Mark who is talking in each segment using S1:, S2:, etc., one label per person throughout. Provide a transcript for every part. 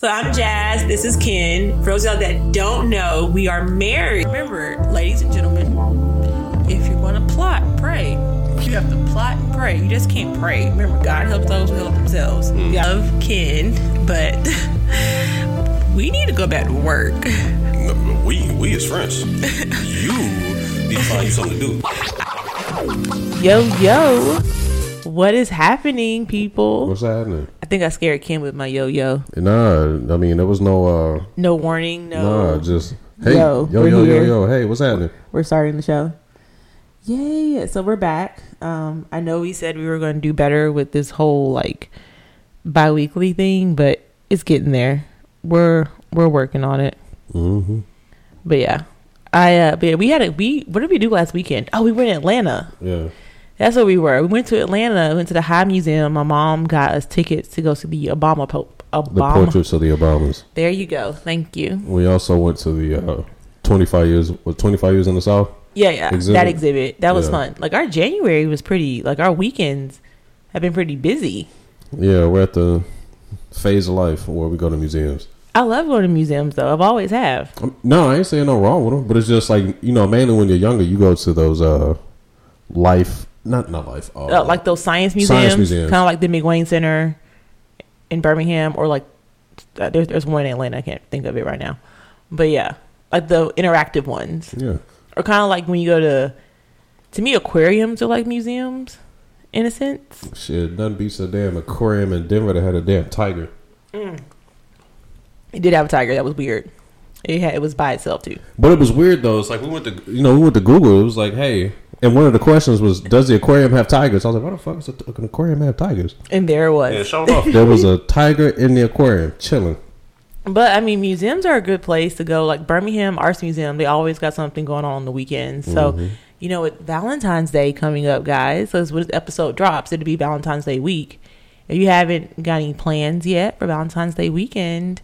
S1: So I'm Jazz. This is Ken. For those of y'all that don't know, we are married. Remember, ladies and gentlemen, if you're going to plot, pray. You have to plot and pray. You just can't pray. Remember, God helps those who help themselves. Mm. We love Ken, but we need to go back to work.
S2: We we is friends. you need to find you something to do.
S1: Yo, yo. What is happening, people?
S3: What's happening?
S1: I think I scared Kim with my yo yo.
S3: Nah, I mean there was no uh
S1: No warning, no.
S3: nah, just hey
S1: Yo,
S3: yo yo yo yo, hey, what's happening?
S1: we're starting the show. Yay! So we're back. Um, I know we said we were going to do better with this whole like bi-weekly thing, but it's getting there. We're we're working on it.
S3: Mm-hmm.
S1: But yeah, I uh, but yeah, we had a we. What did we do last weekend? Oh, we were in Atlanta.
S3: Yeah.
S1: That's where we were. We went to Atlanta. Went to the High Museum. My mom got us tickets to go see the Obama Pope.
S3: The portraits of the Obamas.
S1: There you go. Thank you.
S3: We also went to the uh twenty five years what twenty five years in the South?
S1: Yeah, yeah.
S3: Exhibit.
S1: That exhibit. That was
S3: Yeah.
S1: fun. Like our January was pretty like our weekends have been pretty busy.
S3: Yeah, we're at the phase of life where we go to museums.
S1: I love going to museums though. I've always have.
S3: Um, No, I ain't saying no wrong with them, but it's just like you know, mainly when you're younger, you go to those uh life, not not life, uh,
S1: Uh, like those science museums,
S3: Science museums.
S1: kind of like the McWane Center in Birmingham, or like uh, there's there's one in Atlanta. I can't think of it right now, but yeah, like the interactive ones,
S3: yeah.
S1: or kind of like when you go to. To me, aquariums are like museums, in a sense.
S3: Shit, nothing beats a damn aquarium in Denver that had a damn tiger.
S1: It did have a tiger. That was weird. It had it was by itself too.
S3: But it was weird though. It's like we went to you know we went to Google. It was like, hey, and one of the questions was, does the aquarium have tigers? I was like, why the fuck does an aquarium have tigers?
S1: And there it was.
S2: Yeah, show off.
S3: There was a tiger in the aquarium chilling.
S1: But I mean, museums are a good place to go. Like Birmingham Arts Museum, they always got something going on on the weekends. So,
S3: Mm-hmm.
S1: you know, with Valentine's Day coming up, guys, so when this episode drops, it'll be Valentine's Day week. If you haven't got any plans yet for Valentine's Day weekend,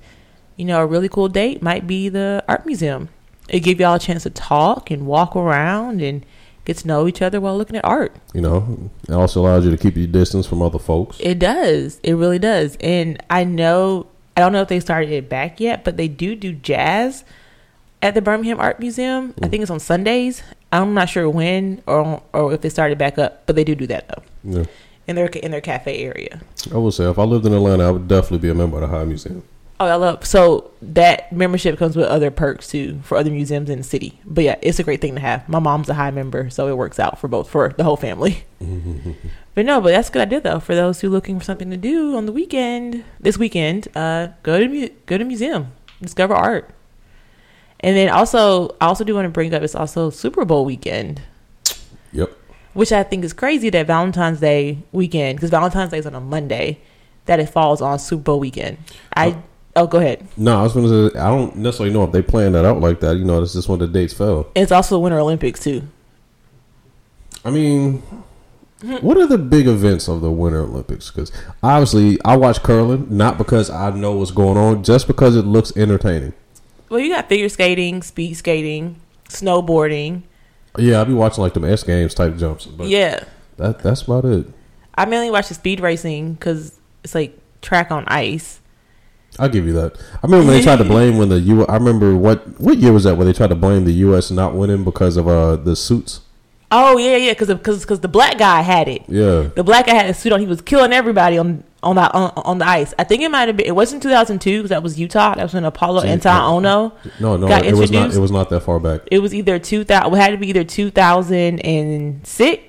S1: you know, a really cool date might be the art museum. It give y'all a chance to talk and walk around and get to know each other while looking at art.
S3: You know, it also allows you to keep your distance from other folks.
S1: It does. It really does. And I know I don't know if they started it back yet, but they do do jazz at the Birmingham Art Museum. I mm. think it's on Sundays. I'm not sure when or or if they started back up, but they do do that though
S3: Yeah.
S1: in their in their cafe area.
S3: I would say if I lived in Atlanta, I would definitely be a member of the High Museum.
S1: Oh, I love so that membership comes with other perks too for other museums in the city. But yeah, it's a great thing to have. My mom's a high member, so it works out for both for the whole family. but no, but that's a good idea though for those who looking for something to do on the weekend. This weekend, uh, go to mu- go to museum, discover art, and then also I also do want to bring up it's also Super Bowl weekend,
S3: Yep.
S1: which I think is crazy that Valentine's Day weekend because Valentine's Day is on a Monday, that it falls on Super Bowl weekend. I oh go ahead.
S3: No, I was going to say I don't necessarily know if they planned that out like that. You know, it's just when the dates fell.
S1: It's also the Winter Olympics too.
S3: I mean, what are the big events of the Winter Olympics? Because obviously, I watch curling not because I know what's going on, just because it looks entertaining.
S1: Well, you got figure skating, speed skating, snowboarding.
S3: Yeah, I'll be watching like them X Games type jumps, but
S1: yeah,
S3: that that's about it.
S1: I mainly watch the speed racing because it's like track on ice.
S3: I'll give you that. I remember when they tried to blame when the U. I remember what what year was that when they tried to blame the U.S. not winning because of uh the suits.
S1: Oh yeah, yeah, because because because the black guy had it.
S3: Yeah,
S1: The black guy had a suit on. He was killing everybody on on the on, on the ice. I think it might have been. It wasn't 2002 because that was Utah. That was when Apollo
S3: See,
S1: Anton
S3: no.
S1: Ohno.
S3: no, it was not.
S1: introduced?
S3: It was not that far back.
S1: It was either 2000. It had to be either 2006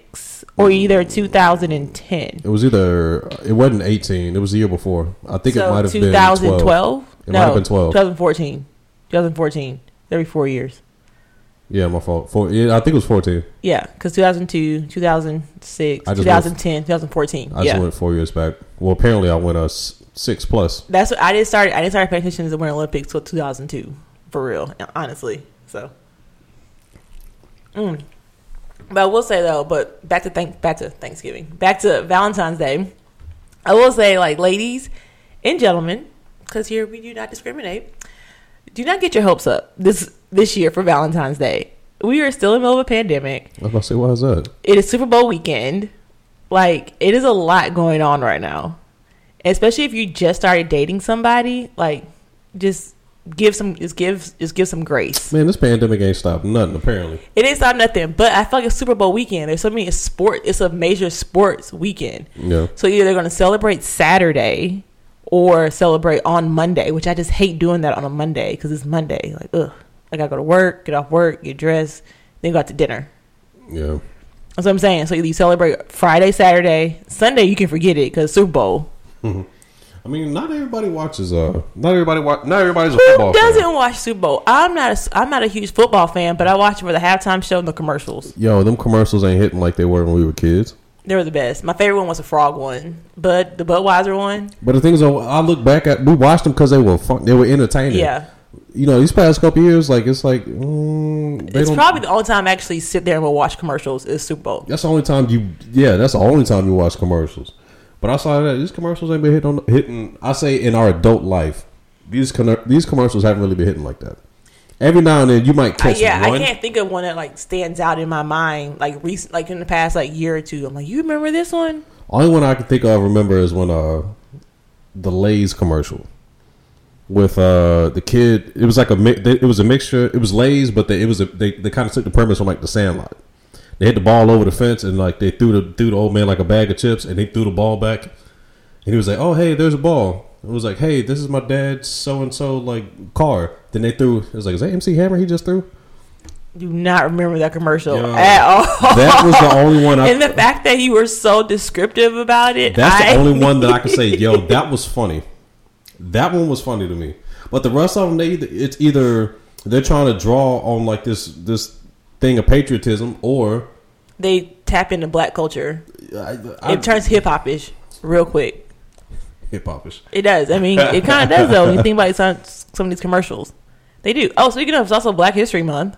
S1: or either 2010.
S3: It was either it wasn't eighteen. It was the year before. I think it might have been
S1: 2012.
S3: It
S1: no,
S3: might have been 12.
S1: 2014. 2014. Every four years.
S3: Yeah, my fault. Four, yeah, I think it was fourteen.
S1: Yeah, because 2002, 2006,
S3: I just
S1: 2010, 2014.
S3: I
S1: yeah,
S3: just went four years back. Well, apparently I went uh six plus.
S1: that's what I didn't start. I didn't start paying attention to the Winter Olympics till 2002, for real, honestly. So, mm. But I will say though, but back to thank back to Thanksgiving, back to Valentine's Day. I will say, like, ladies and gentlemen, because here we do not discriminate. Do not get your hopes up this this year for Valentine's Day. We are still in the middle of a pandemic.
S3: I was about to say, why is that?
S1: it is Super Bowl weekend. Like it is a lot going on right now. Especially if you just started dating somebody, like just give some just give just give some grace.
S3: Man, this pandemic ain't stopped nothing. Apparently,
S1: It is not nothing, but I feel like it's Super Bowl weekend. There's so many sport. It's a major sports weekend.
S3: yeah.
S1: So either they're going to celebrate Saturday or celebrate on Monday, which I just hate doing that on a Monday because it's Monday. Like, ugh, I gotta go to work, get off work, get dressed, then go out to dinner.
S3: Yeah.
S1: That's what I'm saying. So either you celebrate Friday, Saturday, Sunday, you can forget it because Super Bowl.
S3: I mean, not everybody watches. Uh, not everybody watch. Not everybody's a
S1: Who
S3: football
S1: doesn't
S3: fan.
S1: watch Super Bowl? I'm not. A, I'm not a huge football fan, but I watch it for the halftime show and the commercials.
S3: Yo, them commercials ain't hitting like they were when we were kids.
S1: They were the best. My favorite one was the frog one, but the Budweiser one,
S3: But the thing is, though, I look back at we watched them because they were fun. They were entertaining.
S1: yeah.
S3: You know, these past couple years, like it's like mm,
S1: It's probably the only time I actually sit there and will watch commercials is Super Bowl.
S3: that's the only time you. Yeah, that's the only time you watch commercials. But outside of that, these commercials ain't been hitting. On, hitting. I say in our adult life, these con- these commercials haven't really been hitting like that. Every now and then, you might
S1: I,
S3: catch
S1: yeah,
S3: one.
S1: I can't think of one that like stands out in my mind like recent, like in the past like year or two. I'm like, you remember this one?
S3: Only one I can think of remember is when uh the Lay's commercial with uh the kid. It was like a mi- it was a mixture. It was Lay's, but they, it was a they, they kind of took the premise from like the Sandlot. They hit the ball over the fence and like they threw the threw the old man like a bag of chips and he threw the ball back and he was like, "Oh hey, there's a ball." It was like, "Hey, this is my dad's so and so like car." Then they threw. It was like, "Is that MC Hammer he just threw?"
S1: Do not remember that commercial
S3: Yo,
S1: at all.
S3: That was the only one. I,
S1: and the fact that you were so descriptive about it,
S3: That's
S1: I-
S3: the only one that I can say, yo, that was funny. That one was funny to me. But the rest of them, they it's either they're trying to draw on like this this thing of patriotism, or
S1: they tap into black culture.
S3: I, I,
S1: It turns hip hop ish real quick.
S3: hip hopish.
S1: It does. I mean, it kind of does though. When you think about some some of these commercials, they do. Oh, speaking of, it's also Black History Month.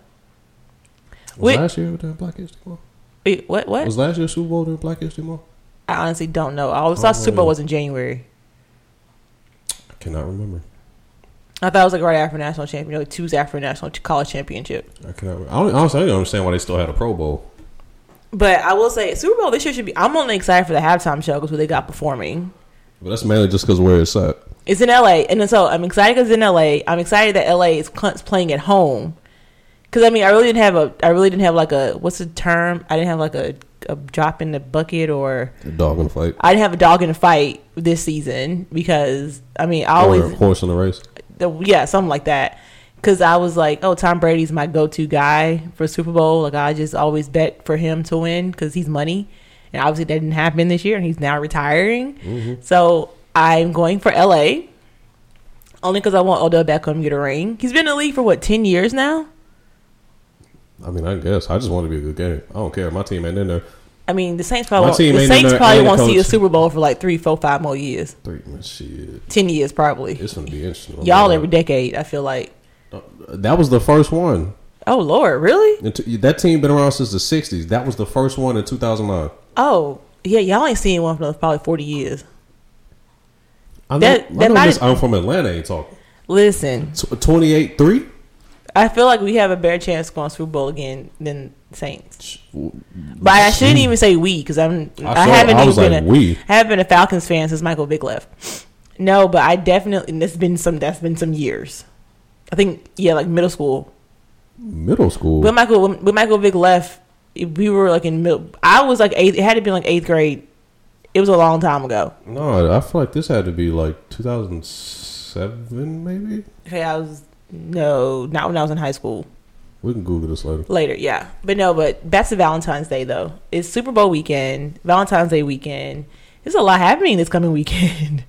S3: Was
S1: Wait.
S3: last year during Black History Month?
S1: Wait, what? What?
S3: Was last year Super Bowl during Black History Month?
S1: I honestly don't know. I always thought
S3: Oh,
S1: Super Bowl
S3: yeah.
S1: was in January.
S3: I cannot remember.
S1: I thought it was like right after national champion, like Tuesday after national college championship.
S3: Remember. I don't, honestly, I don't understand why they still had a Pro Bowl.
S1: But I will say, Super Bowl this year should be. I'm only excited for the halftime show because what they got performing.
S3: But that's mainly just because where it's at.
S1: It's in LA, and then so I'm excited because it's in LA. I'm excited that LA is playing at home. Because I mean, I really didn't have a. I really didn't have like a. What's the term? I didn't have like a, a drop in the bucket or
S3: A dog in the fight.
S1: I didn't have a dog in the fight this season because I mean I
S3: or a
S1: always
S3: horse in the race.
S1: The- yeah something like that. Because I was like oh Tom Brady's my go to guy for Super Bowl. Like I just always bet for him to win because he's money. And obviously that didn't happen this year and he's now retiring. Mm-hmm. So I'm going for LA only because I want Odell Beckham to get a ring. He's been in the league for what ten years now?
S3: I mean, I guess. I just want to be a good game. I don't care. My team ain't in there.
S1: I mean the Saints probably won't, the Saints probably won't see a. Super Bowl for like three four five more years
S3: Three man, shit.
S1: ten years probably
S3: It's gonna be interesting.
S1: y'all every decade I feel like uh,
S3: That was the first one.
S1: oh Lord really
S3: t- That team been around since the '60s. That was the first one in 2009.
S1: Oh, yeah, y'all ain't seen one for probably 40 years.
S3: I know,
S1: that,
S3: I
S1: that
S3: know this, I'm from Atlanta. Ain't talking.
S1: Listen,
S3: 28 3.
S1: I feel like we have a better chance going Super Bowl again than Saints. But I shouldn't hmm. even say we because I'm I,
S3: I saw-
S1: haven't
S3: I
S1: even
S3: was
S1: been a,
S3: we.
S1: I haven't been a Falcons fan since Michael Vick left. No, but I definitely and that's been some that's been some years. I think yeah, like middle school.
S3: Middle school.
S1: When Michael when, when Michael Vick left, we were like in middle. I was like eighth. It had to be like eighth grade. It was a long time ago.
S3: no, I feel like this had to be like 2007, maybe.
S1: Okay, I was no, not when I was in high school.
S3: We can Google this later.
S1: Later, yeah. But no, but back to Valentine's Day though. It's Super Bowl weekend, Valentine's Day weekend. There's a lot happening this coming weekend.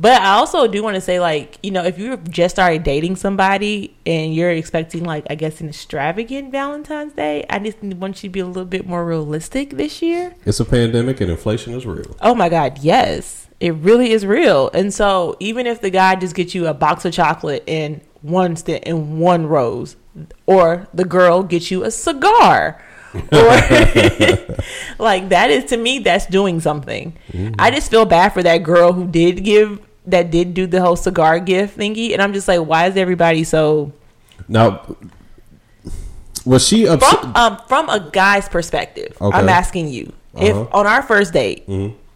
S1: But I also do want to say, like, you know, if you just started dating somebody and you're expecting, like, I guess, an extravagant Valentine's Day, I just want you to be a little bit more realistic this year.
S3: It's a pandemic and inflation is real.
S1: Oh my God, yes. It really is real. And so even if the guy just gets you a box of chocolate and one st- and one rose, or the girl gets you a cigar, or like that is to me that's doing something. I just feel bad for that girl who did give that did do the whole cigar gift thingy, and I'm just like, why is everybody so
S3: Now, was she upset?
S1: from um from a guy's perspective?
S3: Okay.
S1: I'm asking you
S3: Uh-huh.
S1: if on our first date,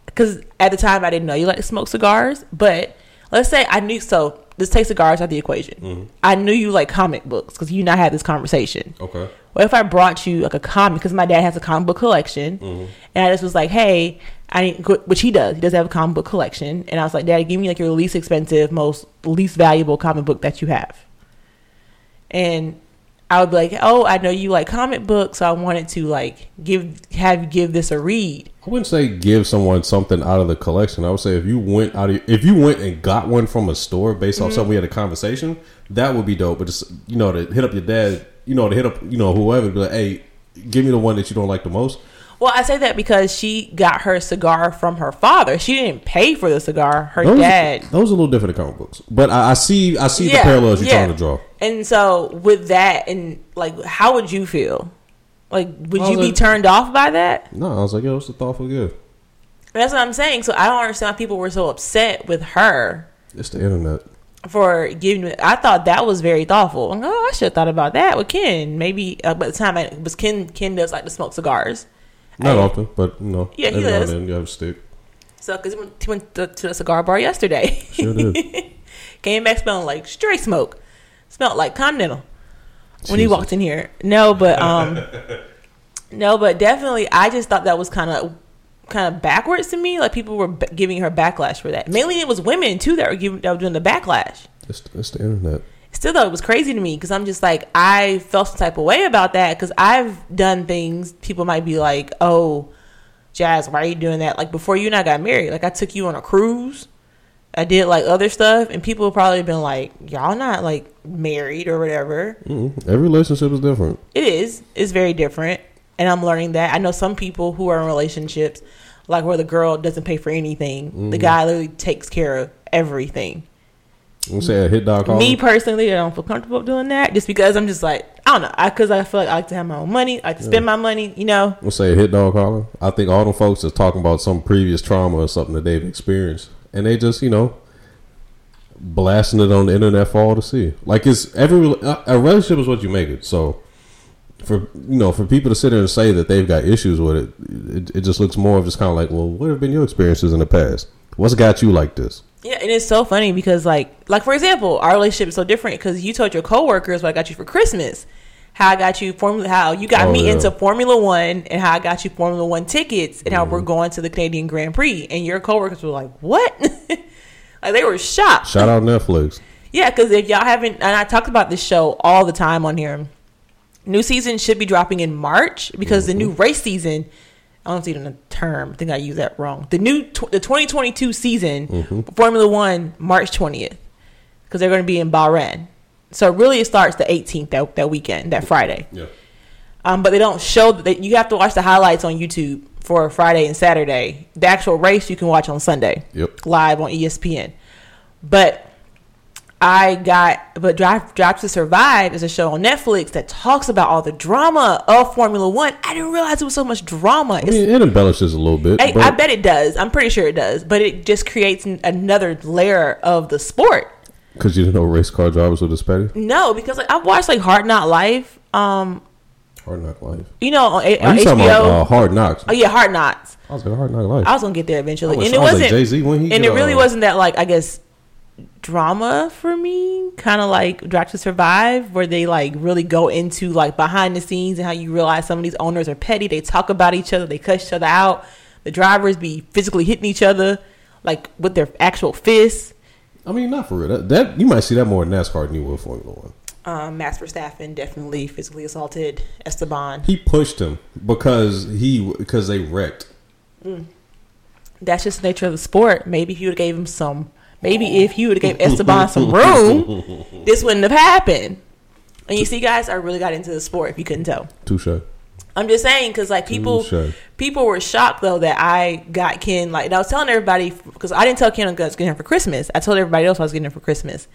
S1: because at the time I didn't know you like to smoke cigars, but let's say I knew. So let's take cigars out of the equation.
S3: Mm-hmm.
S1: I knew you like comic books because you and I had this conversation.
S3: Okay.
S1: What if I brought you like a comic? Because my dad has a comic book collection,
S3: Mm-hmm.
S1: and I just was like, "Hey, I need," which he does. He does have a comic book collection, and I was like, "Dad, give me like your least expensive, most least valuable comic book that you have." And I would be like, "Oh, I know you like comic books, so I wanted to like give have you give this a read."
S3: I wouldn't say give someone something out of the collection. I would say if you went out, of, if you went and got one from a store based off mm-hmm. something we had a conversation, that would be dope. But just you know to hit up your dad, you know to hit up you know whoever, be like, hey, give me the one that you don't like the most.
S1: Well, I say that because she got her cigar from her father. She didn't pay for the cigar. Her
S3: Those,
S1: dad
S3: those are a little different than comic books, but I, I see I see the parallels you're trying to draw.
S1: And so with that, and like, how would you feel? Like, would you be
S3: like-
S1: turned off by that?
S3: No, I was like, yo, it's a thoughtful gift.
S1: That's what I'm saying. So I don't understand why people were so upset with her
S3: It's the internet.
S1: for giving. me- I thought that was very thoughtful. Like, oh, I should have thought about that with Ken. Maybe uh, by the time I was Ken. Ken does like to smoke cigars.
S3: Not
S1: I-
S3: often, but you know,
S1: Yeah, he does.
S3: then you have a stick.
S1: So because he went, he went to, to the cigar bar yesterday,
S3: Sure did.
S1: came back smelling like straight smoke. Smelled like Continental. When he walked in here. No, but um, no, but definitely, I just thought that was kind of kind of backwards to me. Like people were b- giving her backlash for that. Mainly, it was women too that were giving that were doing the backlash.
S3: It's, it's the internet.
S1: Still, though, it was crazy to me because I'm just like I felt some type of way about that because I've done things people might be like, "Oh, Jazz, why are you doing that?" Like before you and I got married, like I took you on a cruise. I did like other stuff, and people have probably been like, "Y'all not like married or whatever."
S3: Mm, every relationship is different.
S1: It is. It's very different. And I'm learning that. I know some people who are in relationships, like where the girl doesn't pay for anything. The guy literally takes care of everything.
S3: You say a hit dog call.
S1: Me personally, I don't feel comfortable doing that just because I'm just like, I don't know. Because I, feel like I like to have my own money. I like to spend my money, you know?
S3: We'll say a hit dog caller. I think all them folks is talking about some previous trauma or something that they've experienced, and they just you know blasting it on the internet for all to see. Like it's every a relationship is what you make it. So for you know for people to sit there and say that they've got issues with it, it, it just looks more of just kind of like, well, what have been your experiences in the past? What's got you like this?
S1: Yeah, and it's so funny because, like, like for example, our relationship is so different because you told your coworkers what I got you for Christmas, how I got you formula, how you got
S3: Oh,
S1: me
S3: yeah.
S1: into Formula One, and how I got you Formula One tickets, and how we're
S3: Mm-hmm.
S1: going to the Canadian Grand Prix, and your coworkers were like, "What?" like they were shocked.
S3: Shout out Netflix.
S1: Yeah, because if y'all haven't, and I talked about this show all the time on here. New season should be dropping in March because the new race season. I don't see it in a term. I think I used that wrong. The new tw- the 2022 season Formula One March 20th because they're going to be in Bahrain. So really, it starts the 18th that that weekend, that Friday.
S3: Yeah.
S1: Um, but they don't show that you have to watch the highlights on YouTube for Friday and Saturday. The actual race you can watch on Sunday
S3: Yep.
S1: live on ESPN. But I got but Drive Drive to Survive is a show on Netflix that talks about all the drama of Formula One. I didn't realize it was so much drama.
S3: I mean, it embellishes a little bit.
S1: I, I bet it does. I'm pretty sure it does. But it just creates another layer of the sport.
S3: Because you didn't know race car drivers were this petty.
S1: No, because like I've watched like Hard Knock Life. Um,
S3: Hard Knock Life.
S1: you know on, A-
S3: Are
S1: on
S3: you talking about
S1: HBO.
S3: uh, Hard Knocks?
S1: oh yeah, Hard Knocks.
S3: I was like Hard Knock Life.
S1: I was gonna get there eventually,
S3: was-
S1: and it
S3: was
S1: wasn't
S3: Jay-Z, when he
S1: and it really
S3: uh,
S1: wasn't that like I guess drama for me. Kind of like Drive to Survive, where they like really go into like behind the scenes and how you realize some of these owners are petty. They talk about each other. They cuss each other out. The drivers be physically hitting each other, like with their actual fists.
S3: I mean, not for real. That, that you might see that more in NASCAR than you will Formula One.
S1: Um, Max Verstappen definitely physically assaulted Esteban.
S3: He pushed him because he because they wrecked.
S1: That's just the nature of the sport. Maybe if you would have gave him some, maybe if you would have gave Esteban some room, this wouldn't have happened. And you see, guys, I really got into the sport. If you couldn't tell,
S3: Touche.
S1: I'm just saying because like people,
S3: Touche.
S1: people were shocked though that I got Ken. Like, and I was telling everybody because I didn't tell Ken I was getting him for Christmas. I told everybody else I was getting him for Christmas,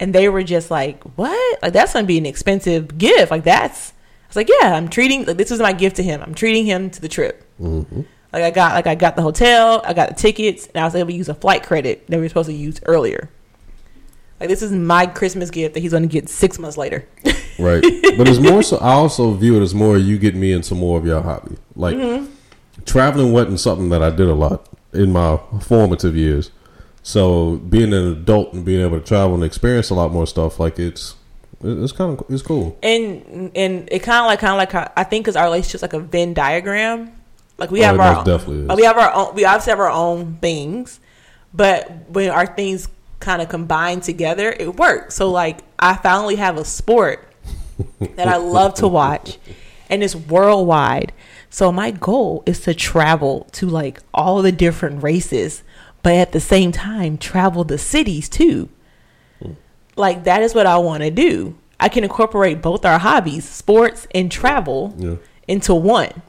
S1: and they were just like, "What? Like that's gonna be an expensive gift? Like that's." I was like, "Yeah, I'm treating. Like, this is my gift to him. I'm treating him to the trip." Mm-hmm. Like I got like I got the hotel, I got the tickets, and I was able to use a flight credit that we were supposed to use earlier. Like this is my Christmas gift that he's going to get six months later.
S3: Right. but it's more so. I also view it as more you get me into more of your hobby. Like
S1: Mm-hmm.
S3: traveling wasn't something that I did a lot in my formative years. So being an adult and being able to travel and experience a lot more stuff, like it's it's kind of it's cool.
S1: and and it kind of like kind of like how, I think because our relationship's like a Venn diagram. Like we
S3: Oh,
S1: have our
S3: definitely is.
S1: we have our own we obviously have our own things, but when our things kind of combine together, it works. So like I finally have a sport that I love to watch, and it's worldwide. So my goal is to travel to like all the different races, but at the same time travel the cities too. Like that is what I want to do. I can incorporate both our hobbies, sports and travel,
S3: Yeah.
S1: into one.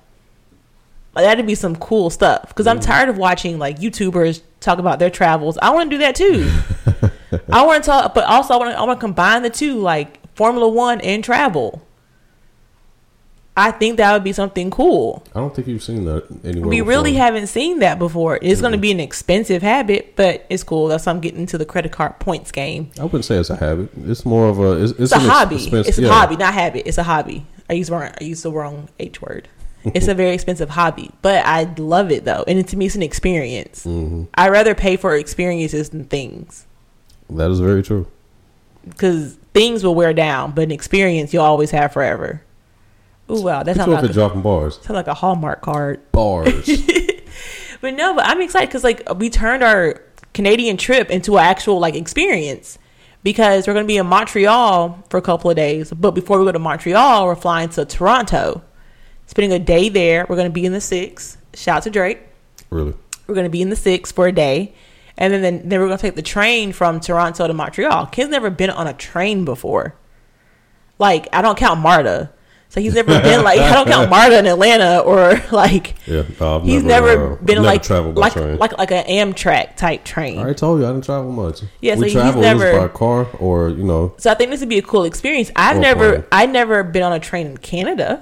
S1: Like that'd be some cool stuff. Because I'm mm-hmm. tired of watching like YouTubers talk about their travels. I want to do that too. I want to talk, but also I want to I want to combine the two, like Formula One and travel. I think that would be something cool.
S3: I don't think you've seen that anywhere.
S1: We
S3: before.
S1: really haven't seen that before. It's going to be an expensive habit, but it's cool. That's why I'm getting into the credit card points game.
S3: I wouldn't say it's a habit. It's more of a. It's, it's,
S1: It's a hobby.
S3: expense-
S1: It's a hobby, not habit. It's a hobby. I use wrong. I used the wrong H word. It's a very expensive hobby, but I love it though, and it, to me, it's an experience.
S3: Mm-hmm.
S1: I rather pay for experiences than things
S3: That is very true.
S1: Because things will wear down, but an experience you'll always have forever. Ooh, wow,
S3: that's
S1: sounds like,
S3: at dropping bars.
S1: sounds like a Hallmark card.
S3: Bars.
S1: But no, but I'm excited because like we turned our Canadian trip into an actual like experience because we're going to be in Montreal for a couple of days. But before we go to Montreal, we're flying to Toronto, spending a day there. We're going to be in the six. Shout out to Drake.
S3: really.
S1: We're going to be in the six for a day. And then, then, then we're going to take the train from Toronto to Montreal. Ken's never been on a train before. Like, I don't count MARTA. So he's never been like, I don't count MARTA in Atlanta or like,
S3: Yeah. uh, I've
S1: He's
S3: never,
S1: never,
S3: uh,
S1: been
S3: I've never
S1: like like
S3: train.
S1: like like an Amtrak type train.
S3: I already told you I didn't travel much.
S1: Yeah, so
S3: we
S1: he's
S3: travel
S1: never-
S3: by car or you know.
S1: So I think this would be a cool experience. I've never
S3: plane.
S1: I've never been on a train in Canada.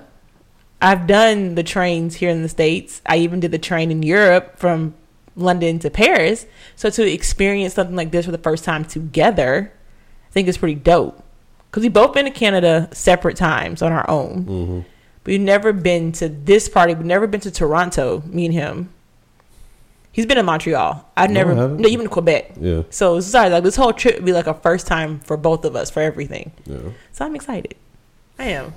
S1: I've done the trains here in the states. I even did the train in Europe from London to Paris. So to experience something like this for the first time together, I think it's pretty dope. Because we've both been to Canada separate times on our own.
S3: Mm-hmm.
S1: We've never been to this party. We've never been to Toronto. Me and him. He's been in Montreal. I've
S3: No,
S1: never. No, to Quebec.
S3: Yeah.
S1: So sorry, like this whole trip would be like a first time for both of us for everything.
S3: Yeah.
S1: So I'm excited. I am.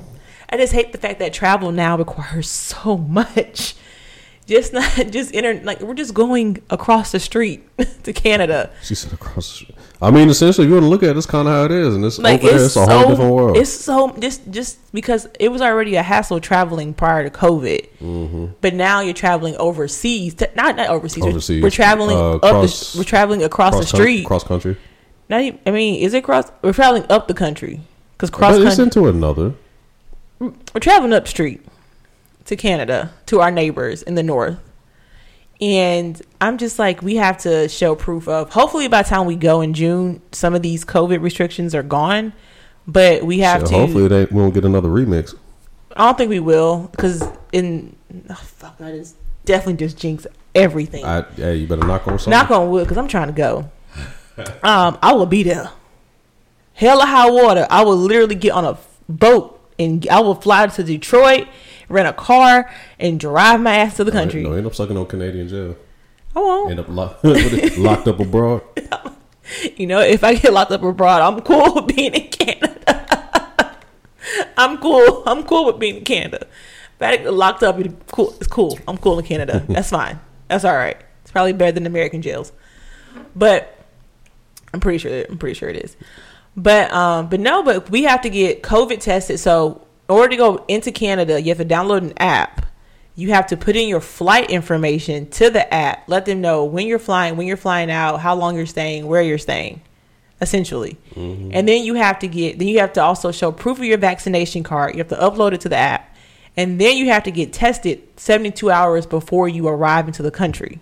S1: I just hate the fact that travel now requires so much. Just not just inter like we're just going across the street to Canada.
S3: She said across. The street. I mean, essentially, if you want to look at it, it's kind of how it is, and it's
S1: Like
S3: over there.
S1: it's
S3: It's a
S1: so
S3: whole different world.
S1: it's so just just because it was already a hassle traveling prior to COVID,
S3: Mm-hmm.
S1: but now you're traveling overseas. To, not not overseas. we're-
S3: Overseas.
S1: We're traveling
S3: Uh,
S1: up.
S3: cross-
S1: the, we're traveling across the street.
S3: cross country.
S1: Not even, I mean, is it cross? We're traveling up the country because cross
S3: But it's
S1: country.
S3: into another.
S1: we're traveling up street to Canada to our neighbors in the north. And I'm just like, we have to show proof of. Hopefully, by the time we go in June, some of these COVID restrictions are gone. But we have
S3: So
S1: to.
S3: hopefully, they won't get another remix.
S1: I don't think we will because in oh, fuck, just definitely just jinx everything.
S3: I, hey, you better knock on something.
S1: Knock on wood because I'm trying to go. Um, I will be there. Hell or high water, I will literally get on a boat and I will fly to Detroit, rent a car, and drive my ass to the country.
S3: No, end up sucking on Canadian jail.
S1: I won't.
S3: End up lock, locked up abroad.
S1: You know, if I get locked up abroad, I'm cool with being in Canada. I'm cool. I'm cool with being in Canada. If I get locked up, it's cool. It's cool. I'm cool in Canada. That's fine. That's all right. It's probably better than American jails. But I'm pretty sure. I'm pretty sure it is. But um, but no, but we have to get COVID tested. So in order to go into Canada, you have to download an app. You have to put in your flight information to the app. Let them know when you're flying, when you're flying out, how long you're staying, where you're staying, essentially. Mm-hmm. And then you have to get. Then you have to also show proof of your vaccination card. You have to upload it to the app, and then you have to get tested 72 hours before you arrive into the country.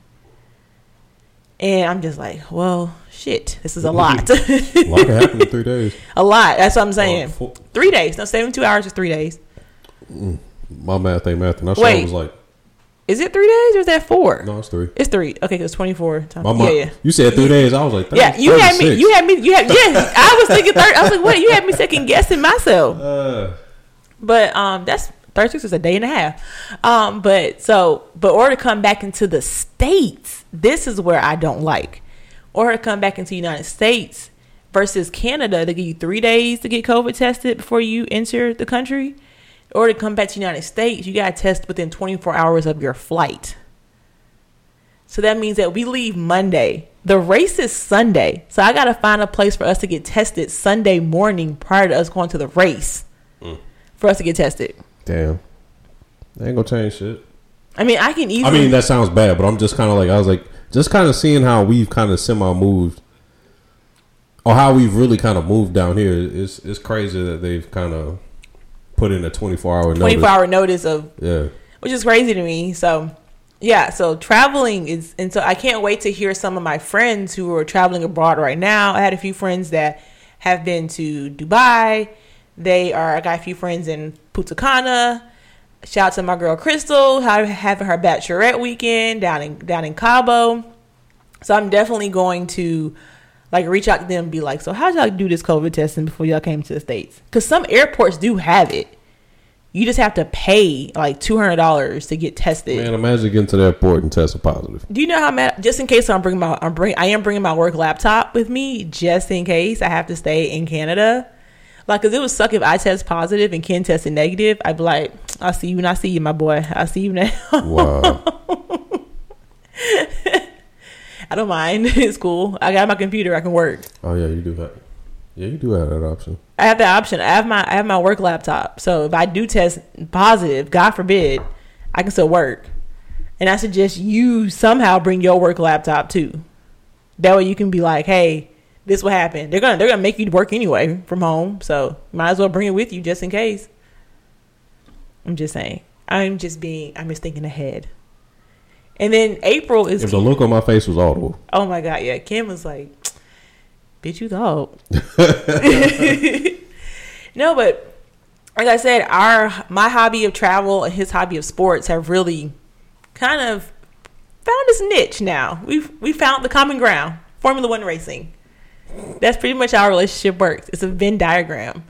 S1: And I'm just like, well, shit, this is a lot.
S3: A lot can happen in three days.
S1: a lot. That's what I'm saying. Three days. No, 72 hours is three days.
S3: My math ain't math, and I sure
S1: Wait.
S3: was like,
S1: Is it three days or is that four?
S3: no, it's three.
S1: It's three. Okay, because 24 times.
S3: My
S1: yeah,
S3: mom,
S1: yeah.
S3: you said three days. I was like,
S1: Yeah, you had me. You had me. You had. Yeah, I was thinking. Third, I was like, what? You had me second guessing myself.
S3: Uh,
S1: But um, that's 36 is a day and a half. Um, but so, but order to come back into the states, this is where I don't like. or to come back into the United States versus Canada, they give you three days to get COVID tested before you enter the country, or to come back to the United States, you got to test within 24 hours of your flight. So that means that we leave Monday. The race is Sunday. So I got to find a place for us to get tested Sunday morning prior to us going to the race mm. for us to get tested.
S3: Damn. They ain't gonna change shit.
S1: I mean, I can easily.
S3: I mean, that sounds bad, but I'm just kind of like, I was like, just kind of seeing how we've kind of semi moved, or how we've really kind of moved down here. It's it's crazy that they've kind of put in a 24 hour notice.
S1: 24 hour notice of
S3: Yeah.
S1: which is crazy to me. So, yeah, so traveling is, and so I can't wait to hear some of my friends who are traveling abroad right now. I had a few friends that have been to Dubai. They are, I got a few friends in Punta Cana. Shout out to my girl Crystal, ha- having her bachelorette weekend down in down in Cabo. So I'm definitely going to like reach out to them and be like, so how y'all do this COVID testing before y'all came to the states? Because some airports do have it. You just have to pay like two hundred dollars to get tested.
S3: Man, imagine getting to the airport and testing positive.
S1: Do you know how mad? Just in case I'm bringing my, I'm bring, I am bringing my work laptop with me, just in case I have to stay in Canada. Like, cause it would suck if I test positive and Ken tested negative. I'd be like, I'll see you when I see you, my boy. I'll see you now.
S3: Wow.
S1: I don't mind. It's cool. I got my computer. I can work.
S3: oh yeah, you do have. Yeah, you do have that option.
S1: I have that option. I have my I have my work laptop. So if I do test positive, God forbid, I can still work. And I suggest you somehow bring your work laptop too. That way you can be like, hey, this will happen. They're gonna they're gonna make you work anyway from home. So might as well bring it with you just in case. I'm just saying. I'm just being I'm just thinking ahead. And then April is
S3: If the look on my face was audible,
S1: Oh my god, yeah. Kim was like, "Bitch, you thought." no, but like I said, our my hobby of travel and his hobby of sports have really kind of found this niche. Now we've we found the common ground. Formula One racing. That's pretty much how our relationship works. It's a Venn diagram.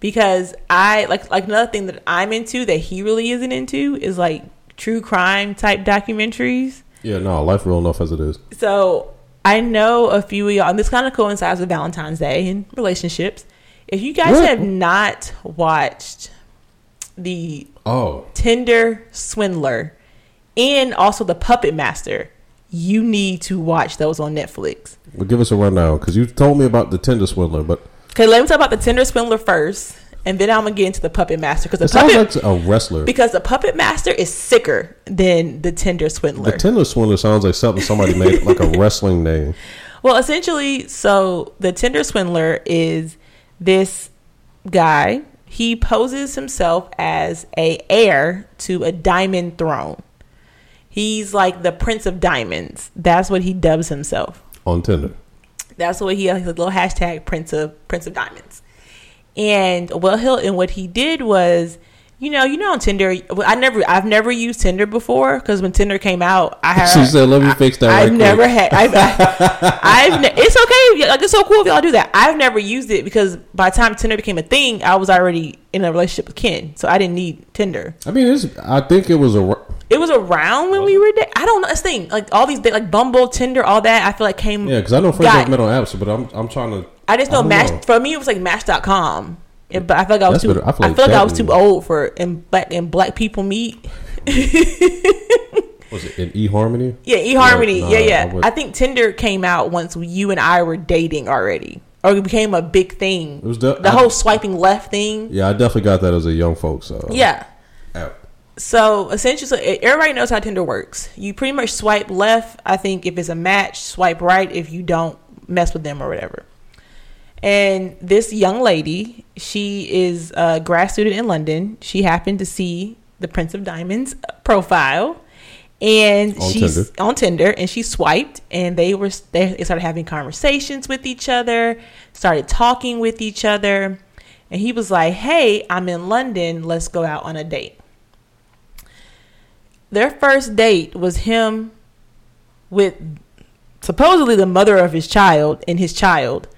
S1: Because I like like another thing that I'm into that he really isn't into is like true crime type documentaries.
S3: yeah, no, life real enough as it is.
S1: So I know a few of y'all, and this kind of coincides with Valentine's Day and relationships. If you guys
S3: What?
S1: have not watched the
S3: Oh,
S1: Tinder Swindler and also the Puppet Master, you need to watch those on Netflix.
S3: Well, give us a rundown because you told me about the Tinder swindler, but
S1: Okay, let me talk about the Tinder Swindler first, and then I'm gonna get into the Puppet Master because
S3: it
S1: the
S3: sounds
S1: puppet
S3: like a wrestler.
S1: because the Puppet Master is sicker than the Tinder Swindler.
S3: The Tinder swindler sounds like something somebody made like a wrestling name.
S1: Well, essentially, so the Tinder swindler is this guy. He poses himself as a heir to a diamond throne. He's like the Prince of Diamonds. That's what he dubs himself.
S3: On Tinder.
S1: That's what he has a little hashtag Prince of Prince of Diamonds. And Will Hill and what he did was, you know, you know on Tinder. I never, I've never used Tinder before because when Tinder came out, I had.
S3: She said, "Let me fix that."
S1: I've
S3: right
S1: never
S3: quick."
S1: had. I've, I, I've. Ne- it's okay. Like it's so cool if y'all do that. I've never used it because by the time Tinder became a thing, I was already in a relationship with Ken, so I didn't need Tinder.
S3: I mean, it's, I think it was a.
S1: It was around when we were there. I don't know. This thing, like all these, like Bumble, Tinder, all that. I feel like came.
S3: Yeah, because I know friends
S1: got-
S3: I've met on apps, but I'm I'm trying to.
S1: I just know
S3: don't
S1: Match.
S3: know.
S1: For me, it was like Match.com. But I feel like I was
S3: That's
S1: too.
S3: better. I
S1: I
S3: feel
S1: feel,
S3: like
S1: like I was too old for and black and black people meet.
S3: Was it in eHarmony?
S1: Yeah, eHarmony.
S3: No,
S1: yeah, yeah.
S3: I
S1: I, think Tinder came out once you and I were dating already, or it became a big thing.
S3: It was the-
S1: the
S3: I-
S1: whole swiping left thing.
S3: Yeah, I definitely got that as a young folks. So.
S1: Yeah.
S3: app.
S1: So essentially, everybody knows how Tinder works. You pretty much swipe left. I think if it's a match, swipe right if you don't mess with them or whatever. And this young lady, she is a grad student in London. She happened to see the Prince of Diamonds profile, and
S3: On
S1: she's
S3: Tinder.
S1: on Tinder, and she swiped, and they were they started having conversations with each other, started talking with each other, and he was like, "Hey, I'm in London. Let's go out on a date." Their first date was him with supposedly the mother of his child and his child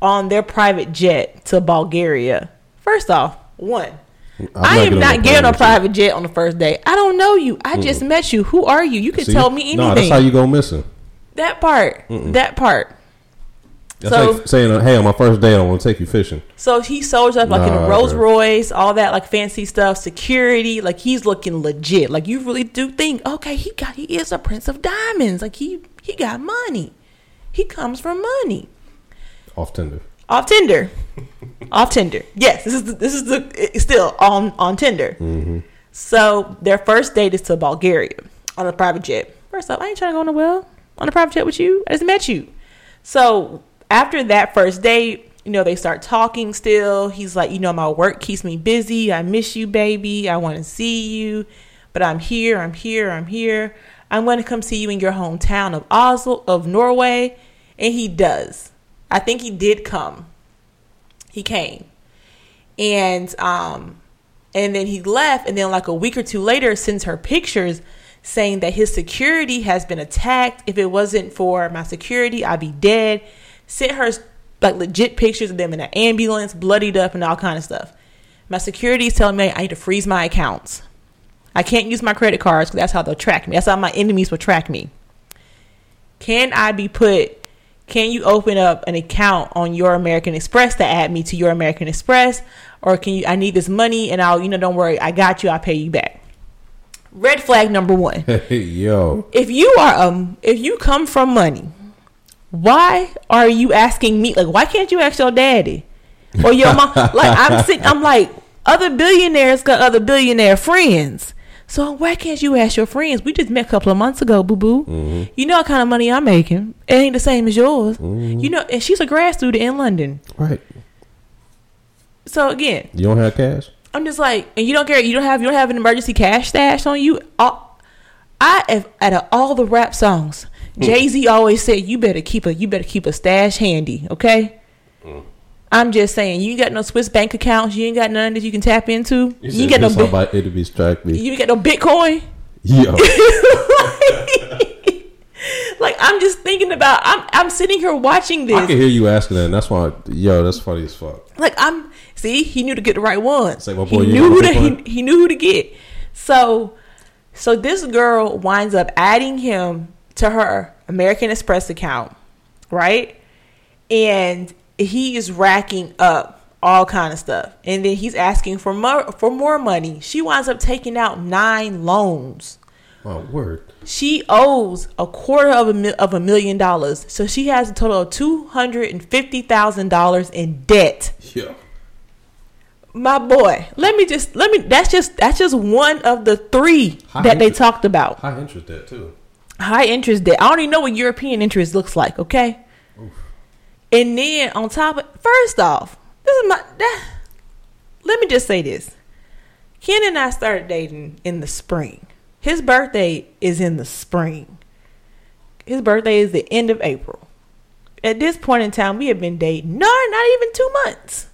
S1: on their private jet to Bulgaria. First off, one,
S3: I'm
S1: I am
S3: getting
S1: not getting a private jet on the first day. I don't know you. I just met you. Who are you? You can
S3: See?
S1: tell me anything.
S3: No, that's how you go missing.
S1: That part. That part.
S3: That's
S1: So-
S3: like saying, "Hey, on my first day, I want to take you fishing."
S1: So he soldiers up like in
S3: Nah,
S1: a Rolls. Royce, all that like fancy stuff, security. Like he's looking legit. Like you really do think, okay, he got he is a prince of diamonds. Like he he got money. He comes from money.
S3: Off Tinder.
S1: Off Tinder. Off Tinder. Yes, this is the, this is the still on on Tinder. Mm-hmm. So their first date is to Bulgaria on a private jet. First off, I ain't trying to go on a well on a private jet with you. I just met you. So after that first date, you know, they start talking still. He's like, you know, my work keeps me busy. I miss you, baby. I want to see you. But I'm here, I'm here, I'm here. I'm going to come see you in your hometown of Oslo, of Norway. And he does. I think he did come. He came. And um and then he left and then like a week or two later sends her pictures saying that his security has been attacked. If it wasn't for my security, I'd be dead. Sent her like legit pictures of them in an ambulance, bloodied up and all kind of stuff. My security is telling me I need to freeze my accounts. I can't use my credit cards because that's how they'll track me. That's how my enemies will track me. Can I be put? Can you open up an account on your American Express to add me to your American Express, or can you? I need this money, and I'll you know don't worry, I got you. I'll pay you back. Red flag number one
S3: Hey, yo,
S1: if you are um if you come from money, why are you asking me like why can't you ask your daddy or your mom? like I'm sitting, I'm like other billionaires got other billionaire friends. So why can't you ask your friends? We just met a couple of months ago, boo boo. Mm-hmm. You know what kind of money I'm making? It ain't the same as yours. Mm-hmm. You know, and she's a grad student in London.
S3: right?
S1: So again,
S3: You don't have cash?
S1: I'm just like, and you don't care. You don't have you don't have an emergency cash stash on you. All, I have out of all the rap songs, Mm. Jay Z always said you better keep a you better keep a stash handy. Okay. Mm. I'm just saying, you ain't got no Swiss bank accounts. You ain't got none that you can tap into. You, ain't got no
S3: about enemy strike me.
S1: you ain't got no Bitcoin.
S3: Yo,
S1: Like I'm just thinking about. I'm I'm sitting here watching this.
S3: I can hear you asking that. And that's why, yo, that's funny as fuck.
S1: Like I'm see, he knew to get the right one.
S3: Say, my boy,
S1: he
S3: you
S1: knew who to he, he knew who to get. So so this girl winds up adding him to her American Express account, right? And he is racking up all kind of stuff. And then he's asking for more for more money. She winds up taking out nine loans.
S3: Oh, word.
S1: She owes a quarter of a mil- of a million dollars. So she has a total of two hundred and fifty thousand dollars in debt.
S3: Yo,
S1: My boy, let me just let me. That's just that's just one of the three
S3: High
S1: that they talked about.
S3: high interest debt too.
S1: High interest debt. I don't even know what European interest looks like. Okay, and then on top of first off, this is my. That, let me just say this: Ken and I started dating in the spring. His birthday is in the spring. His birthday is the end of April. At this point in time, we have been dating. No, not even two months.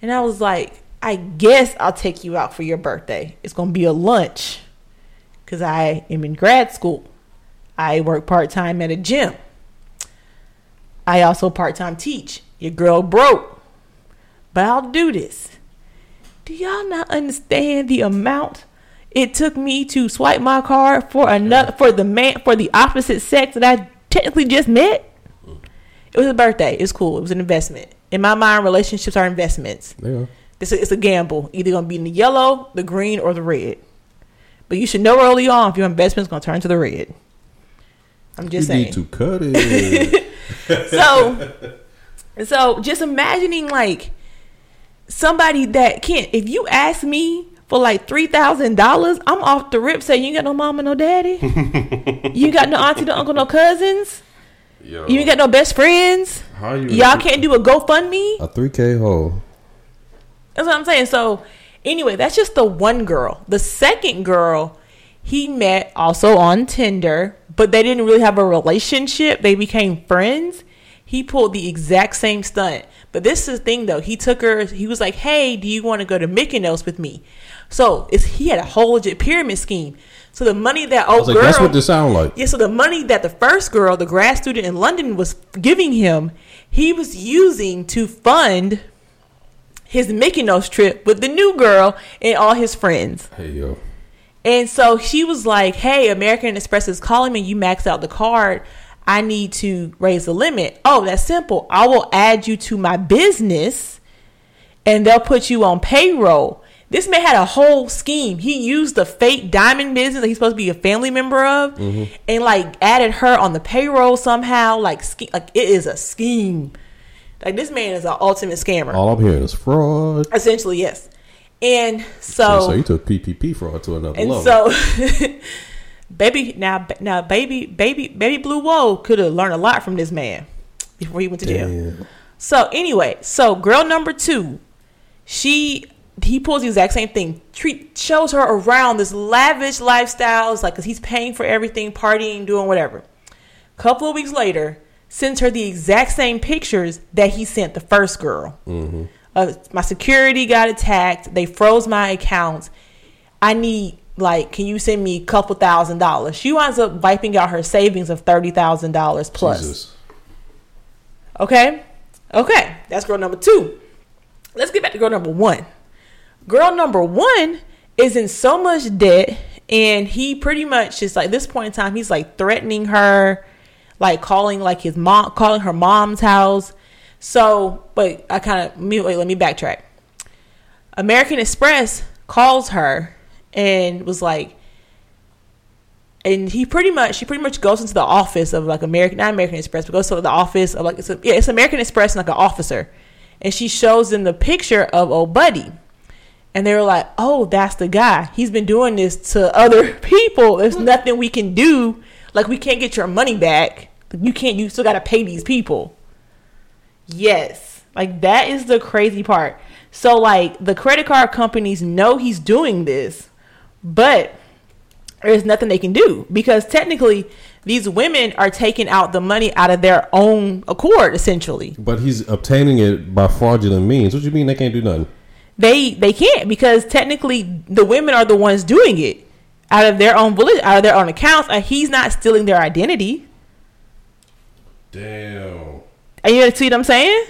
S1: And I was like, I guess I'll take you out for your birthday. It's going to be a lunch because I am in grad school. I work part time at a gym. I also part time teach. Your girl broke, but I'll do this. Do y'all not understand the amount it took me to swipe my card for another for the man for the opposite sex that I technically just met? It was a birthday. It's cool. It was an investment. In my mind, relationships are investments.
S3: Yeah.
S1: It's a, it's a gamble. Either gonna be in the yellow, the green, or the red. But you should know early on if your investment's gonna turn to the red. I'm
S3: You
S1: just saying.
S3: need to cut it.
S1: So, so just imagining like somebody that can't. If you ask me for like three thousand dollars, I'm off the rip. Say you ain't got no mama, no daddy. you ain't got no auntie, no uncle, no cousins.
S3: yo,
S1: You ain't got no best friends.
S3: how you?
S1: Y'all can't do a GoFundMe.
S3: a three K hole.
S1: That's what I'm saying. So, anyway, that's just the one girl. The second girl, he met also on Tinder, but they didn't really have a relationship. They became friends. He pulled the exact same stunt. But this is the thing though. He took her, he was like, Hey, do you want to go to Mykonos with me? So it's he had a whole legit pyramid scheme. So the money that
S3: I
S1: old
S3: was like,
S1: girl
S3: that's what this sound like.
S1: yeah, so the money that the first girl, the grad student in London, was giving him, he was using to fund his Mykonos trip with the new girl and all his friends.
S3: Hey yo,
S1: And so she was like, "Hey, American Express is calling me. You maxed out the card. I need to raise the limit. Oh, that's simple. I will add you to my business and they'll put you on payroll. This man had a whole scheme. He used the fake diamond business that he's supposed to be a family member of mm-hmm. and like added her on the payroll somehow. Like, like it is a scheme. Like this man is an ultimate scammer.
S3: All I'm hearing is fraud.
S1: Essentially, yes. And
S3: So,
S1: so,
S3: you took PPP fraud to another
S1: and
S3: level.
S1: so, baby, now, now, baby, baby, baby Blue Whoa could have learned a lot from this man before he went to jail. So anyway, so girl number two, she he pulls the exact same thing. Treat shows her around this lavish lifestyles, like because he's paying for everything, partying, doing whatever. Couple of weeks later, sends her the exact same pictures that he sent the first girl. Mm-hmm. Uh, my security got attacked. They froze my accounts. I need like, can you send me a couple thousand dollars? She winds up wiping out her savings of thirty thousand dollars plus.
S3: Jesus.
S1: Okay? Okay. That's girl number two. Let's get back to girl number one. Girl number one is in so much debt, and he pretty much is like this point in time, he's like threatening her, like calling like his mom, calling her mom's house. So, but I kind of wait, let me backtrack. American Express calls her and was like, and he pretty much she pretty much goes into the office of like American not American Express but goes to the office of like it's a, yeah it's American Express and like an officer, and she shows them the picture of old buddy, and they were like oh that's the guy. He's been doing this to other people. There's nothing we can do. Like we can't get your money back. You can't you still got to pay these people yes like that is the crazy part so like the credit card companies know he's doing this but there's nothing they can do because technically these women are taking out the money out of their own accord essentially
S3: But he's obtaining it by fraudulent means. What do you mean they can't do nothing?
S1: they they can't because technically the women are the ones doing it out of their own voli- out of their own accounts and he's not stealing their identity
S3: Damn.
S1: And you see what i'm saying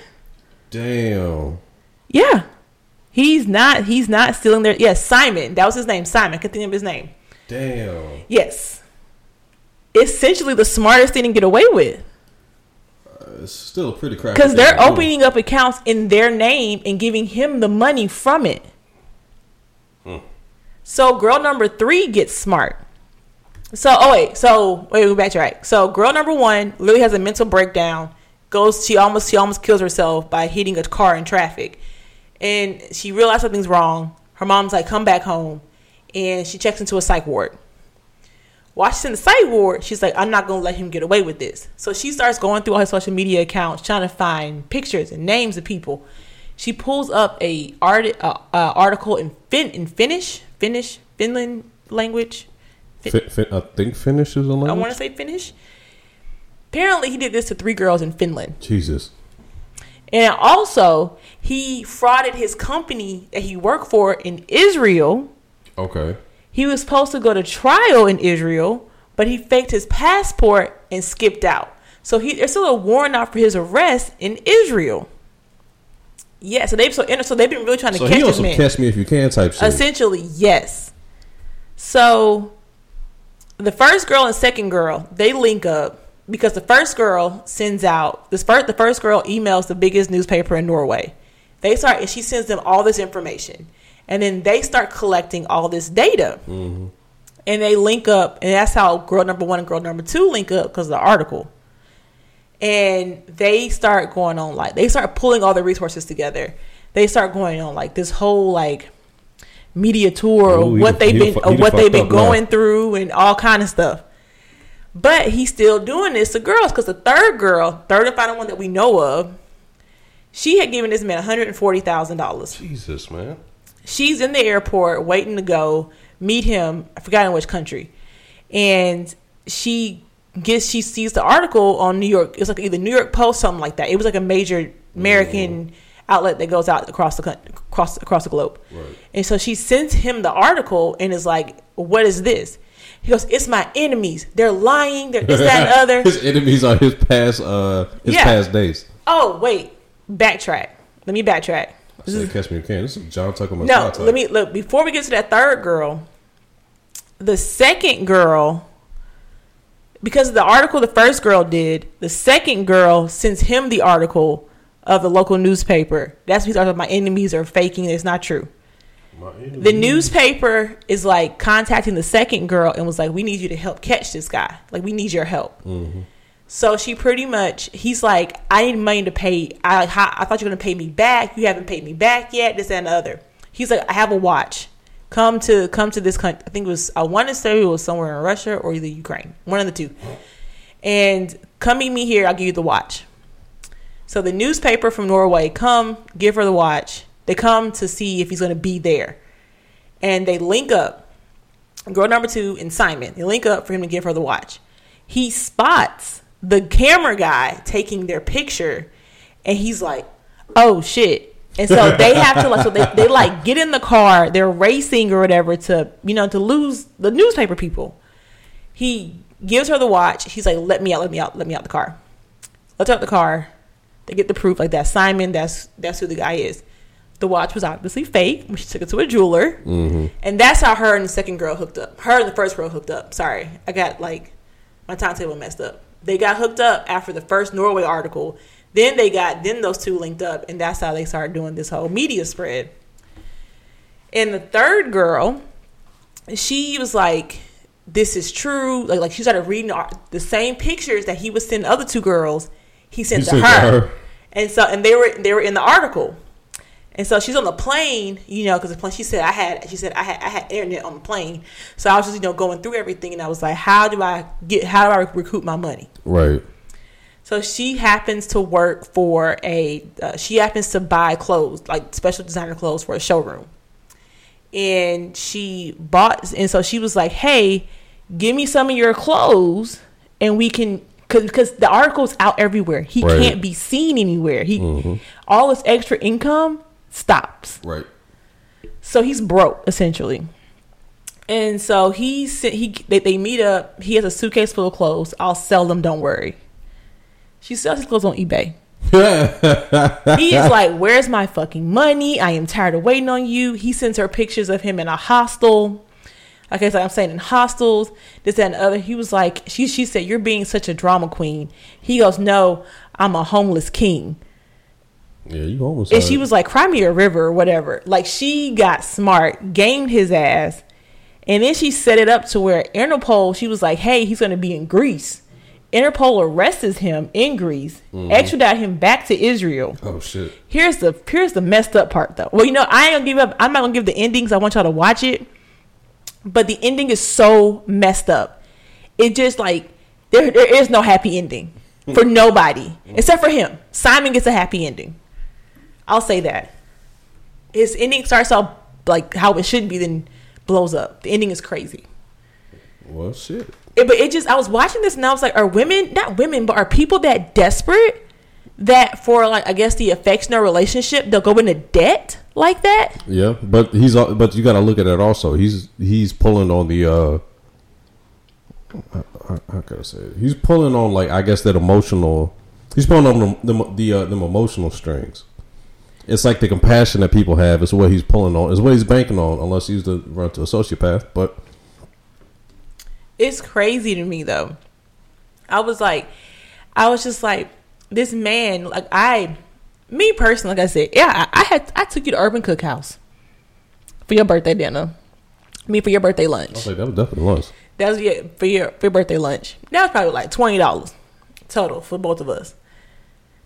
S3: Damn.
S1: yeah he's not he's not stealing their yes simon that was his name simon I can think of his name
S3: Damn.
S1: yes essentially the smartest thing to get away with
S3: It's still a pretty crap.
S1: because they're opening up accounts in their name and giving him the money from it. Hmm. So girl number three gets smart. So oh wait, so wait, we backtrack. So girl number one literally has a mental breakdown. Goes she almost she almost kills herself by hitting a car in traffic, and she realized something's wrong. Her mom's like, "Come back home," and she checks into a psych ward. While she's in the psych ward, she's like, I'm not gonna let him get away with this. So she starts going through all her social media accounts, trying to find pictures and names of people. She pulls up a art, uh, uh, article in fin in Finnish, Finnish, Finland language.
S3: Fi- fi- I think Finnish is a language.
S1: I want to say Finnish. Apparently, he did this to three girls in Finland.
S3: Jesus.
S1: And also, he frauded his company that he worked for in Israel.
S3: Okay.
S1: He was supposed to go to trial in Israel, but he faked his passport and skipped out. So he there's still a warrant out for his arrest in Israel. Yeah, so they've so so they've been really trying to
S3: So
S1: catch
S3: he on
S1: this
S3: some
S1: man.
S3: catch me if you can type shit.
S1: Essentially, yes. So the first girl and second girl, they link up because the first girl sends out this first the first girl emails the biggest newspaper in Norway. They start and she sends them all this information. And then they start collecting all this data. And they link up and that's how girl number 1 and girl number 2 link up because of the article. And they start going on like they start pulling all the resources together. They start going on like this whole like media tour
S3: Ooh,
S1: what they've been
S3: fu-
S1: what they've been
S3: now.
S1: going through and all kind of stuff. But he's still doing this to girls because the third girl, third and final one that we know of, she had given this man one hundred and forty thousand dollars.
S3: Jesus, man.
S1: She's in the airport waiting to go meet him. I forgot in which country, and she gets she sees the article on New York. It's like either New York Post, something like that. It was like a major American mm-hmm. outlet that goes out across the across across the globe.
S3: Right.
S1: And so she sends him the article and is like, "What is this?" He goes, "It's my enemies. They're lying. They're this, that, and other."
S3: his enemies are his past uh his
S1: Yeah.
S3: past days.
S1: Oh wait, backtrack. Let me backtrack.
S3: I said catch me if you can. This is John Tucker
S1: No, let me look before we get to that third girl. The second girl, because of the article the first girl did, the second girl sends him the article of the local newspaper. That's started. My enemies are faking. It's not true. The newspaper is like contacting the second girl and was like, "We need you to help catch this guy. Like, we need your help." Mm-hmm. So she pretty much, he's like, "I need money to pay. I I thought you were gonna pay me back. You haven't paid me back yet. This and the other." He's like, "I have a watch. Come to come to this country. I think it was I want to say it was somewhere in Russia or either Ukraine, one of the two. And come meet me here. I'll give you the watch." So the newspaper from Norway come give her the watch. They come to see if he's going to be there, and they link up. Girl number two and Simon. They link up for him to give her the watch. He spots the camera guy taking their picture, and he's like, "Oh shit!" And so they have to like, so they, they like get in the car. They're racing or whatever to you know to lose the newspaper people. He gives her the watch. He's like, "Let me out! Let me out! Let me out the car." Let's out the car. They get the proof like that. Simon, that's that's who the guy is. The watch was obviously fake. She took it to a jeweler, mm-hmm. and that's how her and the second girl hooked up. Her and the first girl hooked up. Sorry, I got like my timetable messed up. They got hooked up after the first Norway article. Then they got then those two linked up, and that's how they started doing this whole media spread. And the third girl, she was like, "This is true." Like, like she started reading the, the same pictures that he was sending the other two girls. He sent,
S3: He
S1: to,
S3: sent
S1: her.
S3: to her.
S1: and so and they were they were in the article. And so she's on the plane, you know, because the plane. She said I had. She said I had. I had internet on the plane, so I was just, you know, going through everything, and I was like, how do I get? How do I recoup my money?
S3: Right.
S1: So she happens to work for a. Uh, she happens to buy clothes, like special designer clothes, for a showroom. And she bought, and so she was like, "Hey, give me some of your clothes, and we can." Because the article's out everywhere, he
S3: Right.
S1: can't be seen anywhere. He all this extra income stops.
S3: Right.
S1: So he's broke essentially. And so he sent he they, they meet up. He has a suitcase full of clothes. I'll sell them. Don't worry. She sells his clothes on eBay. He is like, "Where's my fucking money? I am tired of waiting on you." He sends her pictures of him in a hostel. Like I said, I'm saying in hostels, this that, and the other. He was like, she she said, "You're being such a drama queen." He goes, "No, I'm a homeless king."
S3: Yeah, you almost.
S1: And she was like, cry me a river or whatever. Like she got smart, gamed his ass. And then she set it up to where Interpol, she was like, hey, he's going to be in Greece. Interpol arrests him in Greece, mm-hmm. extradite him back to Israel.
S3: Oh shit.
S1: Here's the here's the messed up part though. Well, you know, I ain't gonna give up. I'm not gonna give the endings. I want y'all to watch it. But the ending is so messed up. It just like there there is no happy ending for nobody except for him. Simon gets a happy ending. I'll say that. His ending starts off like how it should be, then blows up. The ending is crazy.
S3: Well, shit.
S1: It- but it just I was watching this and I was like, are women not women, but are people that desperate that for like I guess the affection or relationship they'll go into debt like that?
S3: Yeah, but he's but you got to look at it also. He's he's pulling on the uh can I say it? He's pulling on like I guess that emotional. He's pulling on them the the uh, them emotional strings. It's like the compassion that people have is what he's pulling on. Is what he's banking on, unless he's the run to a sociopath. But
S1: It's crazy to me though. I was like, I was just like, this man, like I, me personally, like I said, yeah, I, I had, I took you to Urban Cookhouse for your birthday dinner. Me for your birthday lunch.
S3: Like, that was definitely lunch.
S1: That was your, for your for your birthday lunch. That was probably like twenty dollars total for both of us.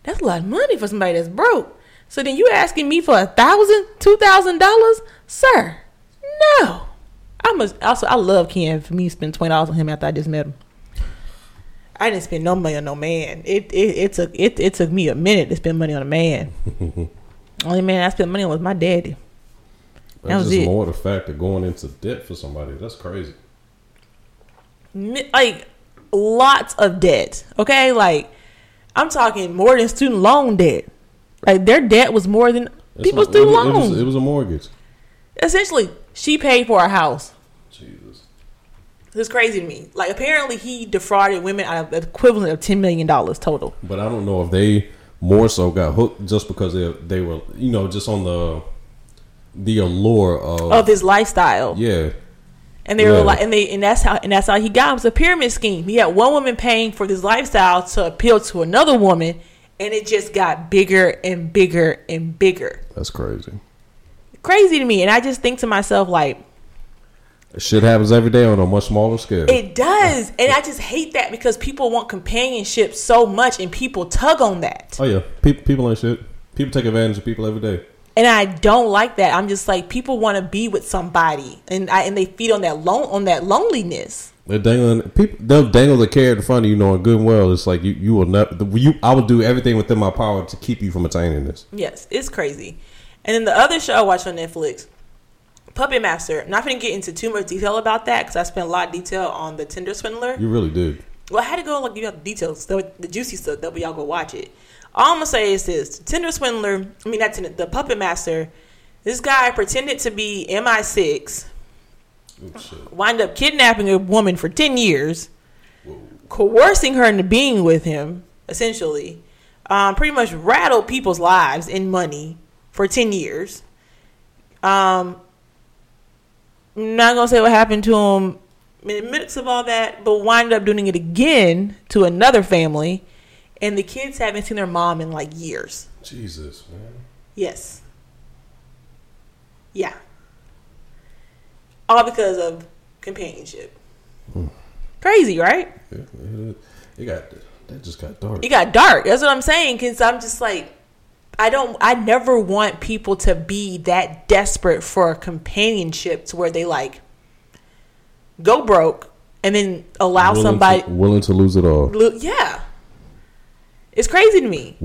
S1: That's a lot of money for somebody that's broke. So then you asking me for a thousand, two thousand dollars, sir? No. I'm a, also I love Ken for me to spend twenty dollars on him after I just met him. I didn't spend no money on no man. It it, it took it, it took me a minute to spend money on a man. Only man I spent money on was my daddy. That
S3: That's
S1: was
S3: just
S1: it.
S3: more the fact of going into debt for somebody. That's crazy.
S1: Like lots of debt. Okay, like I'm talking more than student loan debt. Like their debt was more than people's
S3: a-
S1: student
S3: it, was- it
S1: loans.
S3: was, it was a mortgage.
S1: Essentially, she paid for a house.
S3: Jesus.
S1: It's crazy to me. Like apparently, he defrauded women out of the equivalent of ten million dollars total.
S3: But I don't know if they more so got hooked just because they they were you know just on the the allure of
S1: Of his lifestyle,
S3: yeah
S1: And they were like, and they, and that's how, and that's how he got him. It's a pyramid scheme. He had one woman paying for this lifestyle to appeal to another woman, and it just got bigger and bigger and bigger.
S3: That's crazy.
S1: Crazy to me. And I just think to myself, like,
S3: Shit happens every day on a much smaller scale.
S1: it does. And I just hate that because people want companionship so much, and people tug on that.
S3: oh yeah, people people ain't shit. People take advantage of people every day.
S1: and I don't like that. I'm just like people want to be with somebody, and I and they feed on that lone on that loneliness.
S3: They're dangling people. They'll dangle the carrot in front of you, knowing good and well. It's like you, you will never. You, I will do everything within my power to keep you from attaining this.
S1: Yes, it's crazy. And then the other show I watched on Netflix, Puppet Master. I'm not going to get into too much detail about that because I spent a lot of detail on the Tinder swindler.
S3: You really did.
S1: Well, I had to go and like give you all the details, the, the juicy stuff. That way y'all go watch it. All I'm gonna say is this: the Tinder swindler. I mean, that's the Puppet Master. This guy pretended to be MI6. Wind up kidnapping a woman for ten years, coercing her into being with him. Essentially, um, pretty much rattled people's lives and money for ten years. Um, I'm not gonna say what happened to him in the midst of all that, but wind up doing it again to another family, and the kids haven't seen their mom in like years.
S3: Jesus, man.
S1: Yes. Yeah. All because of companionship. Crazy, right?
S3: Yeah, it, it got that just got dark.
S1: It got dark. That's what I'm saying. Because I'm just like, I don't, I never want people to be that desperate for a companionship to where they like go broke and then allow
S3: willing
S1: somebody.
S3: to, willing to lose it all.
S1: lo- yeah. It's crazy to me.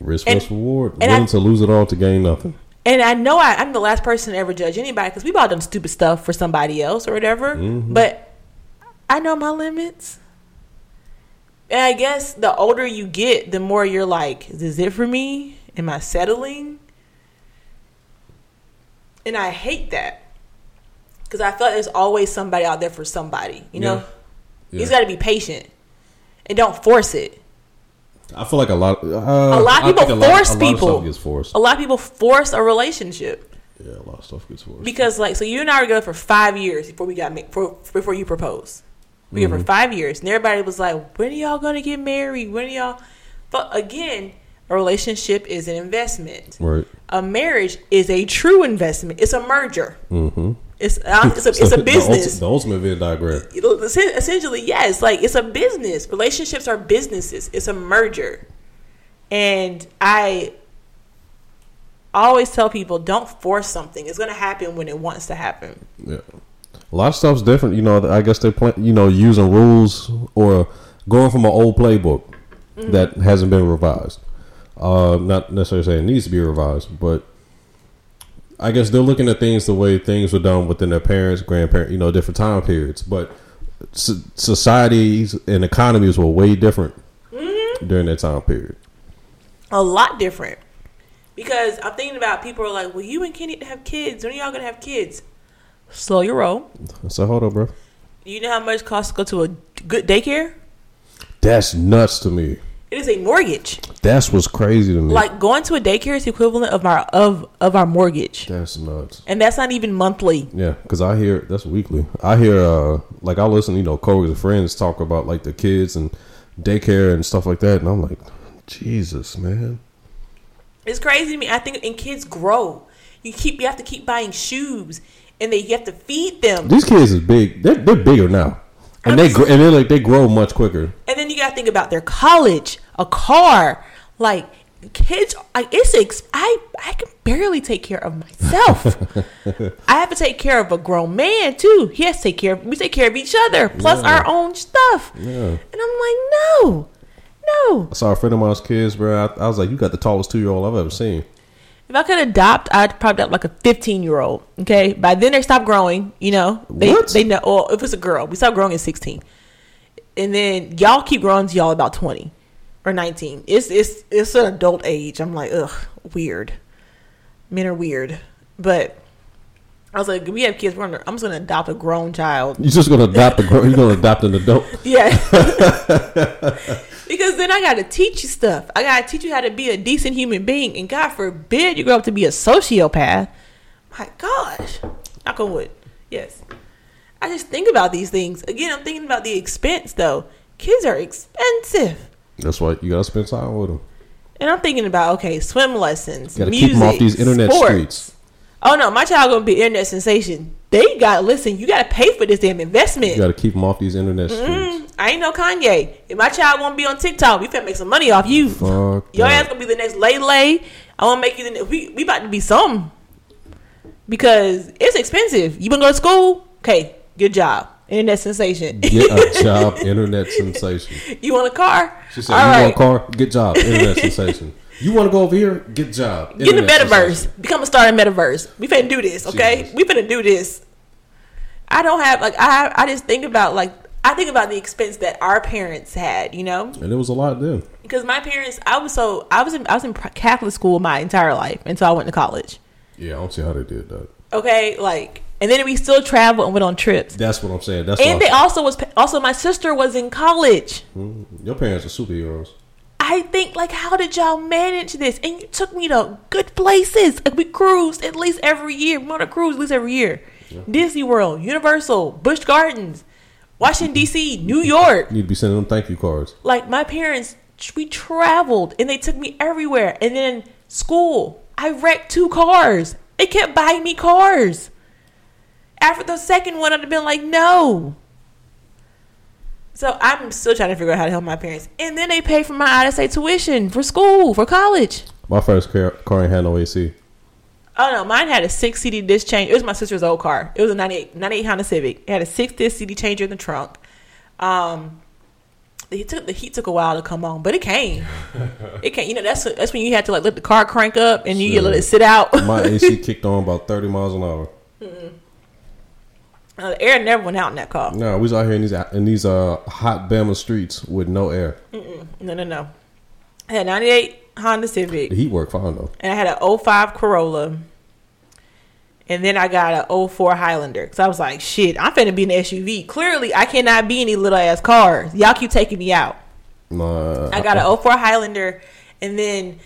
S3: Risk
S1: And-
S3: reward.
S1: and
S3: willing
S1: I-
S3: to lose it all to gain nothing.
S1: And I know I, I'm the last person to ever judge anybody because we've all done stupid stuff for somebody else or whatever. Mm-hmm. But I know my limits. And I guess the older you get, the more you're like, is this it for me? Am I settling? And I hate that because I feel like there's always somebody out there for somebody. You know,
S3: Yeah.
S1: you
S3: Yeah.
S1: just got to be patient and don't force it.
S3: I feel like a lot. Uh,
S1: A lot of people
S3: lot-
S1: force
S3: a lot
S1: people.
S3: forced.
S1: A lot of people force a relationship.
S3: Yeah, a lot of stuff gets forced.
S1: Because like so you and I were together for five years before we got ma- for, before you proposed. We were for five years, and everybody was like, "When are y'all gonna get married? When are y'all?" But again, a relationship is an investment.
S3: right.
S1: A marriage is a true investment. It's a merger.
S3: Mm-hmm.
S1: It's uh, it's a, it's a business.
S3: The, ultimate Venn diagram.
S1: Essentially, yes. Like it's a business. Relationships are businesses. It's a merger, and I always tell people, don't force something. It's gonna happen when it wants to happen.
S3: Yeah. A lot of stuff's different. You know, I guess they're playing, you know, using rules or going from an old playbook
S1: Mm-hmm.
S3: that hasn't been revised. Uh, not necessarily saying it needs to be revised, but I guess they're looking at things the way things were done within their parents, grandparents, you know, different time periods. But so- societies and economies were way different
S1: Mm-hmm.
S3: during that time period.
S1: a lot different. Because I'm thinking about people are like, well, you and Kenny have kids. When are y'all gonna have kids? Slow your roll.
S3: So hold on, bro.
S1: You know how much it costs to go to a good daycare?
S3: That's nuts to me.
S1: It is a mortgage.
S3: That's what's crazy to me.
S1: Like going to a daycare is equivalent of our of of our mortgage,
S3: that's nuts.
S1: and that's not even monthly.
S3: Yeah, because I hear that's weekly. I hear uh like I listen, you know, coworkers and friends talk about like the kids and daycare and stuff like that, and I'm like, Jesus, man.
S1: It's crazy to me. I think and kids grow. You keep you have to keep buying shoes, and they you have to feed them.
S3: These kids is big. They're, they're bigger now, and they gr- and they like they grow much quicker.
S1: And then you got to think about their college, a car. Like kids, like it's ex- I I can barely take care of myself. I have to take care of a grown man too. He has to take care. of We take care of each other, plus
S3: Yeah.
S1: our own stuff.
S3: Yeah.
S1: And I'm like, no, no.
S3: I saw a friend of mine's kids, bro. I, I was like, you got the tallest two year old I've ever seen.
S1: If I could adopt, I'd probably adopt like a 15 year old. Okay, by then they stop growing. You know, they
S3: What?
S1: they know. Well, if it's a girl, we stop growing at 16, and then y'all keep growing to y'all about 20 or 19. It's it's it's an adult age. I'm like, ugh, weird. Men are weird, but. I was like, we have kids. We're gonna, I'm just gonna adopt a grown child.
S3: You're just gonna adopt a grow. You're gonna adopt an adult.
S1: Yeah. because then I got to teach you stuff. I got to teach you how to be a decent human being. And God forbid you grow up to be a sociopath. My gosh. Knock on wood. Yes. I just think about these things. Again, I'm thinking about the expense though. Kids are expensive.
S3: That's why you gotta spend time with them.
S1: And I'm thinking about okay, swim lessons,
S3: You gotta
S1: music,
S3: keep them off these internet
S1: sports.
S3: streets.
S1: Oh no, my child gonna be internet sensation. They got listen. You gotta pay for this damn investment.
S3: You gotta keep them off these internet
S1: Mm,
S3: streets.
S1: I ain't no Kanye. If my child won't be on TikTok, we finna make some money off you.
S3: Fuck
S1: Your
S3: that.
S1: ass gonna be the next Lay Lay. I wanna make you the ne- we we about to be some because it's expensive. You wanna go to school? Okay, good job. Internet sensation.
S3: Get a job, internet sensation.
S1: you want a car?
S3: She said,
S1: All
S3: "You
S1: right.
S3: want a car? Good job, internet sensation. You want to go over here? Get job,
S1: Get in the metaverse.
S3: sensation."
S1: Become a star in metaverse. We finna do this, okay?
S3: Jesus.
S1: We finna do this. I don't have like I I just think about like I think about the expense that our parents had, you know?
S3: And it was a lot then.
S1: Because my parents, I was so I was in I was in Catholic school my entire life until I went to college.
S3: Yeah, I don't see how they did that.
S1: Okay, like and then we still traveled and went on trips.
S3: That's what I'm saying. That's
S1: And they also was also my sister was in college. Mm-hmm.
S3: your parents are superheroes.
S1: I think like how did y'all manage this? And you took me to good places. Like we cruised at least every year. We on a cruise at least every year. Disney World, Universal, Busch Gardens, Washington D.C., New York.
S3: You need to be sending them thank you cards.
S1: Like my parents, we traveled and they took me everywhere. And then school, I wrecked two cars. They kept buying me cars. After the second one, I'd have been like, no. So I'm still trying to figure out how to help my parents. And then they pay for my out of state tuition for school, for college.
S3: My first car, car ain't had no AC.
S1: Oh no, mine had a six CD disc change. It was my sister's old car. It was a 98, 98 Honda Civic. It had a six disc CD changer in the trunk. Um, the took the heat took a while to come on, but it came. it came. You know that's that's when you had to like let the car crank up and you
S3: Shit.
S1: let it sit out.
S3: My AC kicked on about 30 miles an hour.
S1: Uh, the air never went out in that car.
S3: No, we was out here in these in these uh hot Bama streets with no air.
S1: No, no, no. I had 98 Honda Civic.
S3: The heat worked fine though.
S1: and I had an 05 Corolla. And then I got a 04 Highlander. Because I was like, shit, I'm finna be an SUV. Clearly, I cannot be any little ass cars. Y'all keep taking me out.
S3: Nah,
S1: I got an 04 Highlander. And then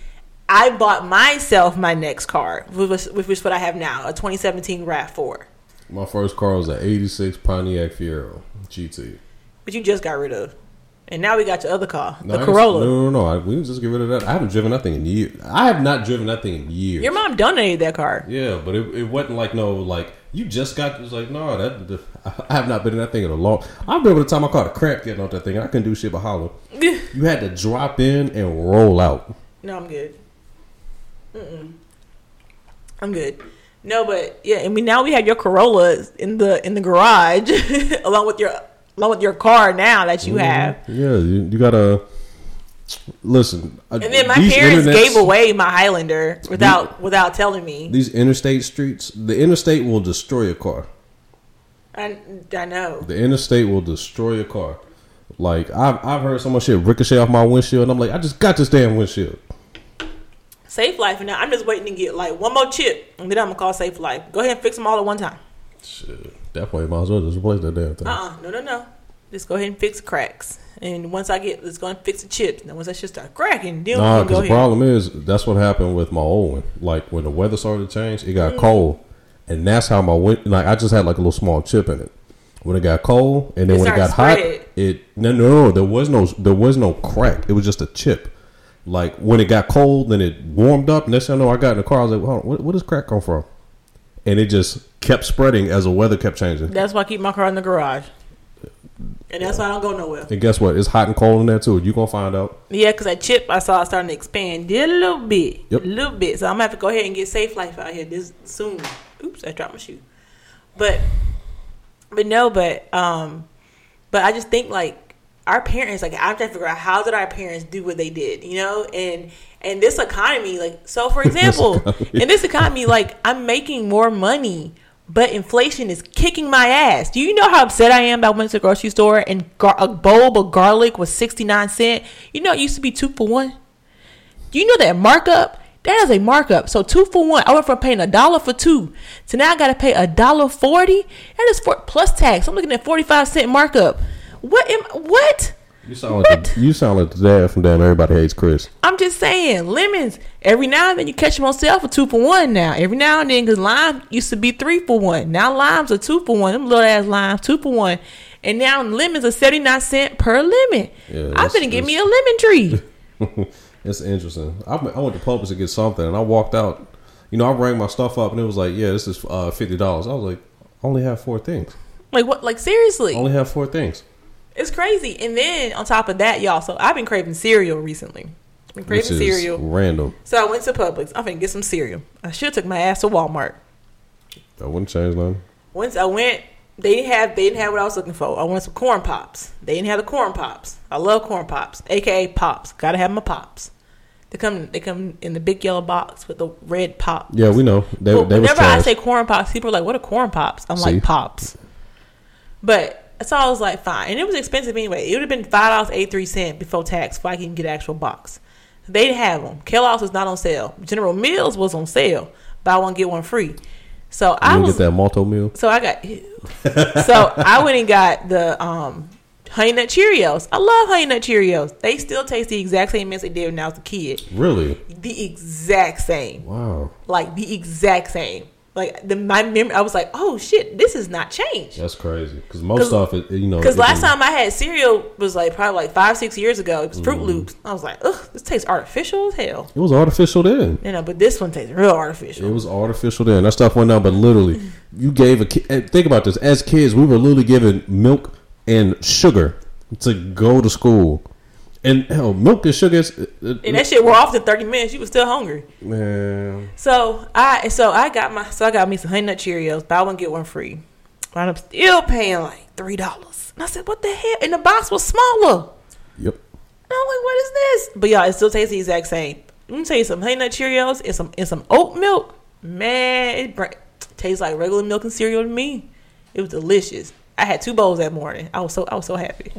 S1: I bought myself my next car, which was, which was what I have now a 2017 RAV4.
S3: My first car was an '86 Pontiac Fiero GT.
S1: But you just got rid of. And now we got your other car,
S3: No,
S1: the Corolla.
S3: No, no, no. I, we just get rid of that. I haven't driven nothing in years. I have not driven nothing in years.
S1: Your mom donated that car.
S3: Yeah, but it, it wasn't like no like you just got. It was like no, that I have not been in that thing in a long. I remember the time I caught a cramp getting off that thing. I couldn't do shit but holler. You had to drop in and roll out.
S1: No, I'm good. Mm-mm. I'm good. No, but yeah, I mean now we have your Corolla in the in the garage along with your along with your car now that you mm-hmm. have.
S3: Yeah, you, you gotta listen.
S1: And then my parents gave away my Highlander without without telling me.
S3: these interstate streets. The interstate will destroy a car.
S1: I I know.
S3: The interstate will destroy a car. Like I've I've heard so much shit ricochet off my windshield, and I'm like, I just got this damn windshield.
S1: Safelite, and now I'm just waiting to get like one more chip, and then I'm gonna call Safelite. Go ahead and fix them all at one time.
S3: Shit, that point might as well just replace that damn thing.
S1: Uh uh no no no. Just go ahead and fix the cracks, and once I get, let's go and fix the chips. And once that shit start cracking, then
S3: Nah,
S1: we can go
S3: because the problem is that's what happened with my old one. Like when the weather started to change, it
S1: Mm.
S3: got cold, and that's how my win- like I just had like a little small chip in it. When it got cold, and then
S1: It
S3: when it got hot, it no, no no there was no there was no crack. It was just a chip. Like when it got cold, then it warmed up. Next thing I know, I got in the car. I was like, Hold on, where, where does crack come from? And it just kept spreading as the weather kept changing.
S1: That's why I keep my car in the garage. And that's why I don't go nowhere.
S3: And guess what? It's hot and cold in there too. You gonna find out.
S1: Yeah, because that chip I saw it starting to expand did a little bit.
S3: Yep.
S1: A little bit. So I'm gonna have to go ahead and get Safelite out here this soon. Oops, I dropped my shoe. But but no, but um but I just think like our parents, like i have to figure out how did our parents do what they did, you know? And and this economy, like so for example, in this economy, like I'm making more money, but inflation is kicking my ass. Do you know how upset I am I went to the grocery store and gar- a bulb of garlic was 69 cent? You know it used to be two for one? Do you know that markup? That is a markup. So two for one. I went from paying a dollar for two to now I gotta pay a dollar forty. That is for plus tax. I'm looking at forty five cent markup. What am what?
S3: You sound like the, you sound like the dad from Damn Everybody Hates Chris.
S1: I'm just saying, lemons. Every now and then you catch them on sale for two for one. Now, every now and then, because lime used to be three for one. Now limes are two for one. Them little ass limes, two for one. And now lemons are seventy nine cent per lemon.
S3: Yeah,
S1: I'm gonna get me a lemon tree.
S3: It's interesting. I, went- I went to Publix to get something, and I walked out. You know, I rang my stuff up, and it was like, "Yeah, this is uh, fifty dollars." I was like, "I only have four things.
S1: like what? Like seriously,
S3: I only have four things."
S1: It's crazy. And then on top of that, y'all. So I've been craving cereal recently. I've
S3: Been
S1: craving cereal.
S3: random.
S1: So I went to Publix. I'm finna get some cereal. I should have took my ass to Walmart.
S3: That wouldn't change nothing.
S1: Once I went, they didn't have they didn't have what I was looking for. I wanted some corn pops. They didn't have the corn pops. I love corn pops, aka pops. Gotta have my pops. They come they come in the big yellow box with the red pop.
S3: Yeah, we know they
S1: But
S3: they was
S1: whenever I say corn pops, people are like, "What are corn pops?" I'm
S3: See?
S1: like, "Pops." But so I was like, "Fine," and it was expensive anyway. It would have been five dollars eighty three cent before tax, before I can get an actual box. They didn't have them. Kellogg's was not on sale. General Mills was on sale. Buy one get one free. So
S3: you
S1: I was
S3: get that Malt-O-Meal.
S1: so I got so I went and got the um honey nut Cheerios. I love honey nut Cheerios. They still taste the exact same as they did when I was a kid.
S3: Really?
S1: The exact same.
S3: Wow,
S1: Like the exact same. Like the my memory I was like, "Oh shit, this is not changed."
S3: that's crazy. Because most
S1: 'Cause-
S3: stuff, it, you know,
S1: Because last time I had cereal was like probably like five, six years ago. It was Fruit
S3: Mm-hmm.
S1: Loops. I was like, ugh, this tastes artificial as hell.
S3: it was artificial then.
S1: You know, but this one tastes real artificial.
S3: It was artificial then. That stuff went down, but literally, you gave a kid. Think about this. As kids, we were literally given milk and sugar to go to school, and hell, milk and sugar. Uh,
S1: and that shit wore off in thirty minutes. You was still hungry.
S3: man,
S1: So I so I got my so I got me some honey nut Cheerios. Buy one get one free. But I'm still paying like three dollars. And I said, "What the hell?" And the box was smaller.
S3: yep.
S1: And I'm like, "What is this?" But y'all, it still tastes the exact same. Let me tell you some honey nut Cheerios and some and some oat milk. Man, it br- tastes like regular milk and cereal to me. It was delicious. I had two bowls that morning. I was so I was so happy.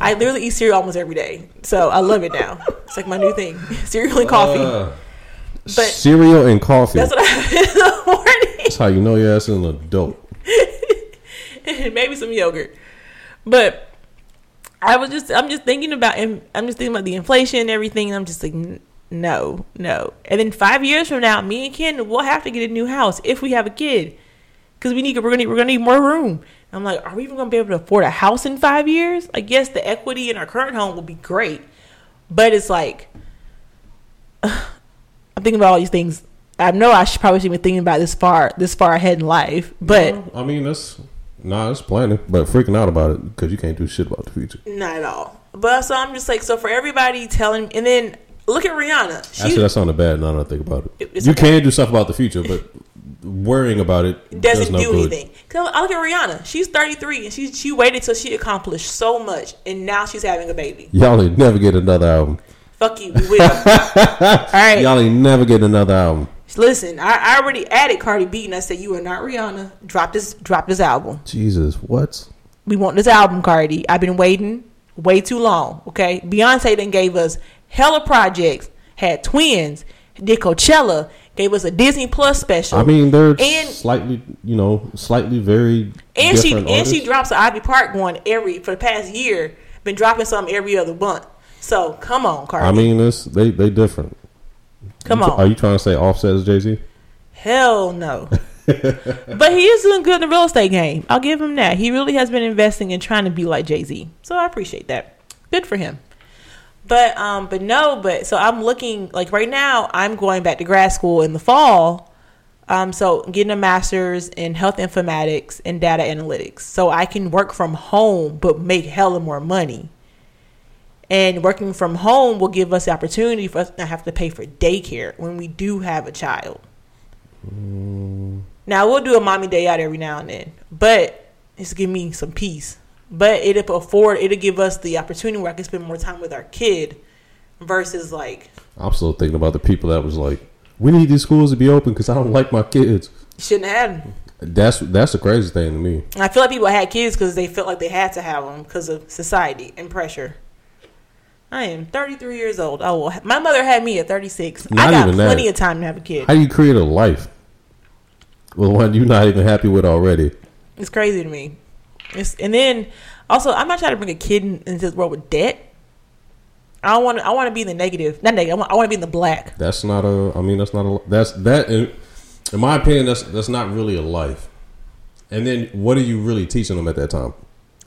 S1: I literally eat cereal almost every day, so I love it now. It's like my new thing: cereal and coffee.
S3: Uh,
S1: But-
S3: cereal and coffee.
S1: That's what I have in the morning.
S3: That's how you know your ass is an adult.
S1: maybe some yogurt. But I was just, I'm just thinking about, I'm just thinking about the inflation and everything. And I'm just like, no, no. And then five years from now, me and Ken will have to get a new house if we have a kid, because we need, we're gonna, we're gonna need more room. I'm like, are we even gonna be able to afford a house in five years? Like, yes, the equity in our current home will be great, but it's like, I'm thinking about all these things. I know I should probably should be thinking about this far, this far ahead in life, but.
S3: I mean, that's nah, it's planning, but freaking out about it because you can't do shit about the future.
S1: Not at all. But so I'm just like, so for everybody telling, and then look at Rihanna. She
S3: Actually, that sounded bad. Now that I think about it,
S1: It-
S3: you
S1: okay.
S3: can do stuff about the future, but worrying about it
S1: doesn't
S3: does no
S1: do
S3: good.
S1: anything. Cause I look at Rihanna. She's 33 and she she waited till she accomplished so much, and now she's having a baby.
S3: Y'all ain't never get another album.
S1: Fuck you, we will. all right,
S3: Y'all ain't never get another album.
S1: listen. I, I already added Cardi B, and I said you are not Rihanna. Drop this, drop this album.
S3: Jesus, what?
S1: We want this album, Cardi. I've been waiting way too long. Okay, Beyonce then gave us hella projects, had twins, did Coachella, gave us a Disney Plus special.
S3: I mean, they're
S1: And-
S3: slightly, you know, slightly very
S1: And she
S3: different
S1: and she drops an Ivy Park one every for the past year. Been dropping something every other month. So come on, Cardi.
S3: I mean, this they they different.
S1: come
S3: You
S1: on.
S3: Are you trying to say Offset is Jay Z?
S1: Hell no. but he is doing good in the real estate game. I'll give him that. He really has been investing and trying to be like Jay Z. So I appreciate that. Good for him. But um, but no, but so I'm looking like right now. I'm going back to grad school in the fall. Um, so getting a master's in health informatics and data analytics, so I can work from home but make hella more money. And working from home will give us the opportunity for us not have to pay for daycare when we do have a child. Now we'll do a mommy day out every now and then, but it's giving me some peace. But it'll afford it'll give us the opportunity where I can spend more time with our kid versus like
S3: I'm still thinking about the people that was like, we need these schools to be open because I don't like my kids.
S1: shouldn't have them.
S3: That's that's the crazy thing to me.
S1: I feel like people had kids because they felt like they had to have them because of society and pressure. I am 33 years old. I will. My mother had me at 36. I got
S3: even that.
S1: plenty of time to have a kid.
S3: How do you create a life with one you're not even happy with already?
S1: It's crazy to me. It's, and then Also, I'm not trying to bring a kid in- into this world with debt. I don't want. to I want to be in the negative, not negative. I want, I want to be in the black.
S3: That's not a. I mean, that's not a. That's that. In, in my opinion, that's that's not really a life. And then, what are you really teaching them at that time?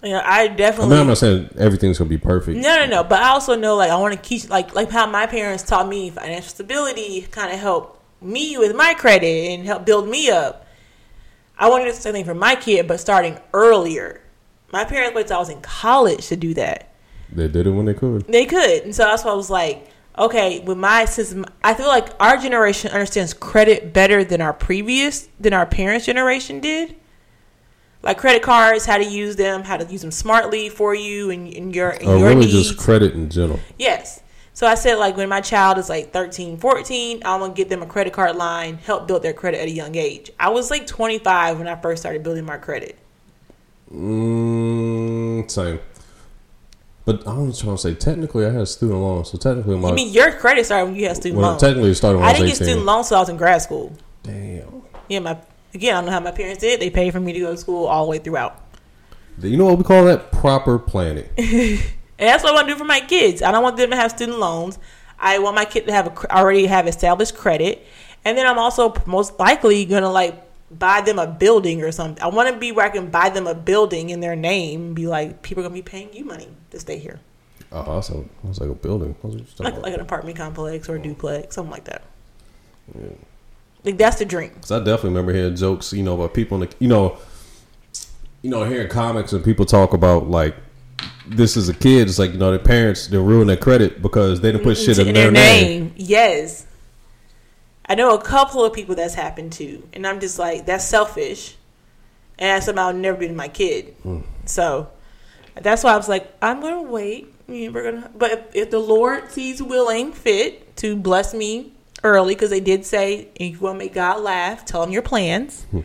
S1: Yeah, I
S3: I
S1: definitely.
S3: mean, I'm not saying everything's gonna be perfect.
S1: No, no, no. But I also know, like, I want to teach, like, like how my parents taught me financial stability, kind of help me with my credit and help build me up. I wanted to do the same thing for my kid, but starting earlier. My parents waited till I was in college to do that.
S3: They did it when they could.
S1: They could, and so that's why I was like, okay, with my since I feel like our generation understands credit better than our previous than our parents' generation did. Like credit cards, how to use them, how to use them smartly for you and, and your and
S3: Or
S1: your
S3: really
S1: needs.
S3: just credit in general.
S1: Yes. So I said, like, when my child is like 13, 14, I'm to get them a credit card line, help build their credit at a young age. I was like 25 when I first started building my credit.
S3: Mm, same. But I was trying to say, technically, I had student loans, so technically, my
S1: I mean, your credit started when you had student
S3: well,
S1: loans.
S3: technically it started when I,
S1: I didn't get
S3: 18.
S1: student loans until I was in grad school.
S3: Damn.
S1: Yeah, my again, I don't know how my parents did. They paid for me to go to school all the way throughout.
S3: You know what we call that? Proper planning.
S1: And that's what I want to do for my kids. I don't want them to have student loans. I want my kid to have a, already have established credit, and then I'm also most likely gonna like buy them a building or something. I want to be where I can buy them a building in their name. and Be like, people are gonna be paying you money to stay here,
S3: Oh, I was, like, I was like a building. I was just talking
S1: like like an apartment complex or a duplex, something like that. Like that's the dream.
S3: Cause I definitely remember hearing jokes, you know, about people in the, you know, you know, hearing comics and people talk about like this is a kid. It's like you know, their parents they ruin their credit because they didn't put shit in, their, name.
S1: Yes. I know a couple of people that's happened to, and I'm just like, that's selfish, and that's something I'll never be to my kid.
S3: Hmm.
S1: So that's why I was like, I'm gonna wait. We're gonna, but if, if the Lord sees willing fit to bless me early, because they did say, if you want to make God laugh, tell him your plans.
S3: Hmm.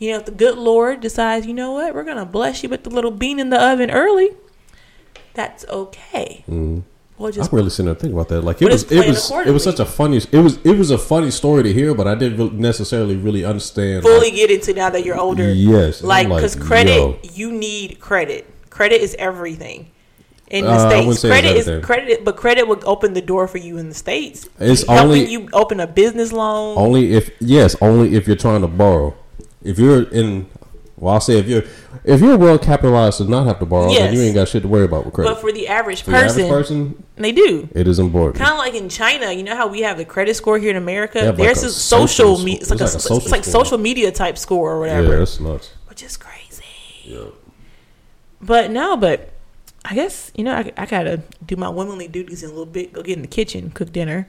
S1: You know, if the good Lord decides, you know what, we're gonna bless you with the little bean in the oven early, that's okay.
S3: Mhm.
S1: We'll
S3: I'm really sitting there thinking about that. Like it was, it was, it was such a funny. It was, it was a funny story to hear, but I didn't necessarily really understand.
S1: fully
S3: like,
S1: get into now that you're older.
S3: Yes,
S1: like
S3: I'm like,
S1: because credit,
S3: yo.
S1: you need credit. Credit is everything in the
S3: Uh,
S1: states. Credit is credit, but credit would open the door for you in the states.
S3: It's
S1: helping
S3: only-
S1: you open a business loan.
S3: Only if yes, only if you're trying to borrow. If you're in, well, I'll say if you're if you're well capitalized to not have to borrow,
S1: Yes.
S3: then you ain't got shit to worry about with credit.
S1: but for the average
S3: For the
S1: person,
S3: average person,
S1: they do.
S3: it is important.
S1: Kind of like in China, you know how we have the credit score here in America.
S3: Like
S1: There's
S3: a
S1: social,
S3: social
S1: me- it's like,
S3: It's
S1: a,
S3: like a
S1: it's
S3: social
S1: like social media type score or whatever.
S3: yeah, that's nuts.
S1: which is crazy.
S3: Yeah.
S1: But no, but I guess you know I, I gotta do my womanly duties in a little bit. Go get in the kitchen, cook dinner.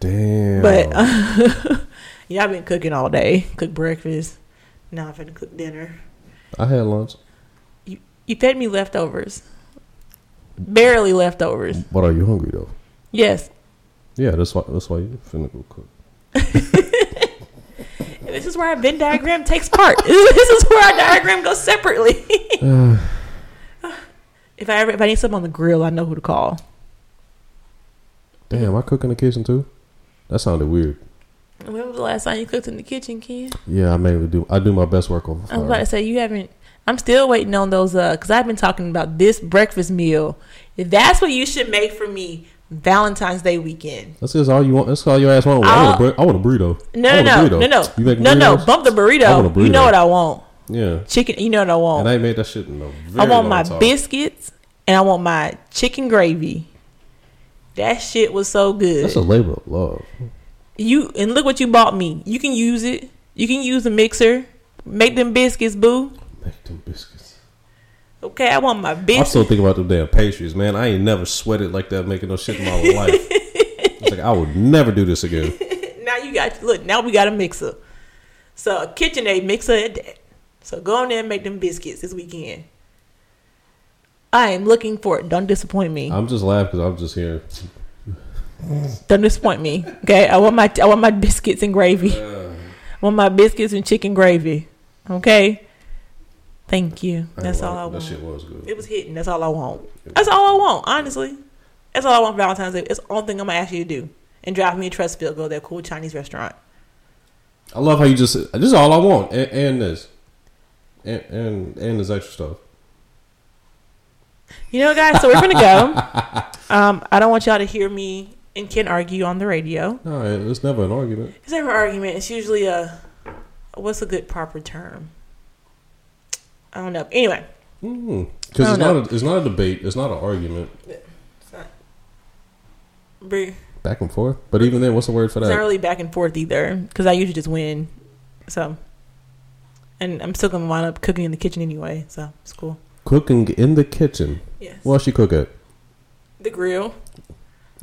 S3: Damn.
S1: But yeah, I've been cooking all day. Cook breakfast. Now I'm finna cook dinner.
S3: I had lunch.
S1: You you fed me leftovers. Barely leftovers.
S3: But are you hungry though?
S1: Yes.
S3: Yeah, that's why. That's why you finna go cook.
S1: This is where our Venn diagram takes part. this is where our diagram goes separately. if I ever if I need something on the grill, I know who to call.
S3: Damn, I cook in the kitchen too. That sounded weird.
S1: When was the last time you cooked in the kitchen, Ken?
S3: Yeah, I mainly do. I do my best work over
S1: I was about to say you haven't. I'm still waiting on those. Uh, because I've been talking about this breakfast meal. If that's what you should make for me, Valentine's Day weekend.
S3: That's just all you want. That's all your ass want. I want, a, I want a burrito.
S1: No, no, no,
S3: burrito.
S1: no, no,
S3: You make
S1: no, no. Bump the burrito.
S3: a
S1: You know what I want?
S3: Yeah,
S1: Chicken. You know what I want?
S3: and I ain't made that shit in a
S1: I want my
S3: time.
S1: biscuits and I want my chicken gravy. That shit was so good.
S3: That's a labor of love.
S1: You and look what you bought me. You can use it. You can use the mixer. Make them biscuits, boo.
S3: Make them biscuits.
S1: Okay, I want my biscuits.
S3: I'm still thinking about them damn pastries, man. I ain't never sweated like that making no shit in my life. It's like I would never do this again.
S1: now you got look. Now we got a mixer. So a KitchenAid mixer at that. So go on there and make them biscuits this weekend. I am looking for it. Don't disappoint me.
S3: I'm just laughing because I'm just here.
S1: Don't disappoint me. Okay, I want my I want my biscuits and gravy. I want my biscuits and chicken gravy. Okay. Thank you. That's all I want.
S3: That shit was good.
S1: It was hitting. That's all I want. That's all I want. Honestly, that's all I want for Valentine's Day. It's the only thing I'm gonna ask you to do. And drive me to Trussville, go to that cool Chinese restaurant.
S3: I love how you just. This is all I want, and, and this, and, and and this extra stuff.
S1: You know, guys. So we're gonna go. Um, I don't want y'all to hear me and Ken argue on the radio.
S3: No, it's never an argument.
S1: It's never an argument. It's usually a what's a good proper term? I don't know. Anyway,
S3: Because Mm-hmm. it's
S1: don't
S3: a, it's not a debate. It's not an argument.
S1: it's not. It's
S3: Back and forth. But even then, what's the word for that?
S1: It's not really back and forth either, because I usually just win. So, and I'm still gonna wind up cooking in the kitchen anyway. So it's cool.
S3: Cooking in the kitchen.
S1: Yes.
S3: What she cook at?
S1: The grill.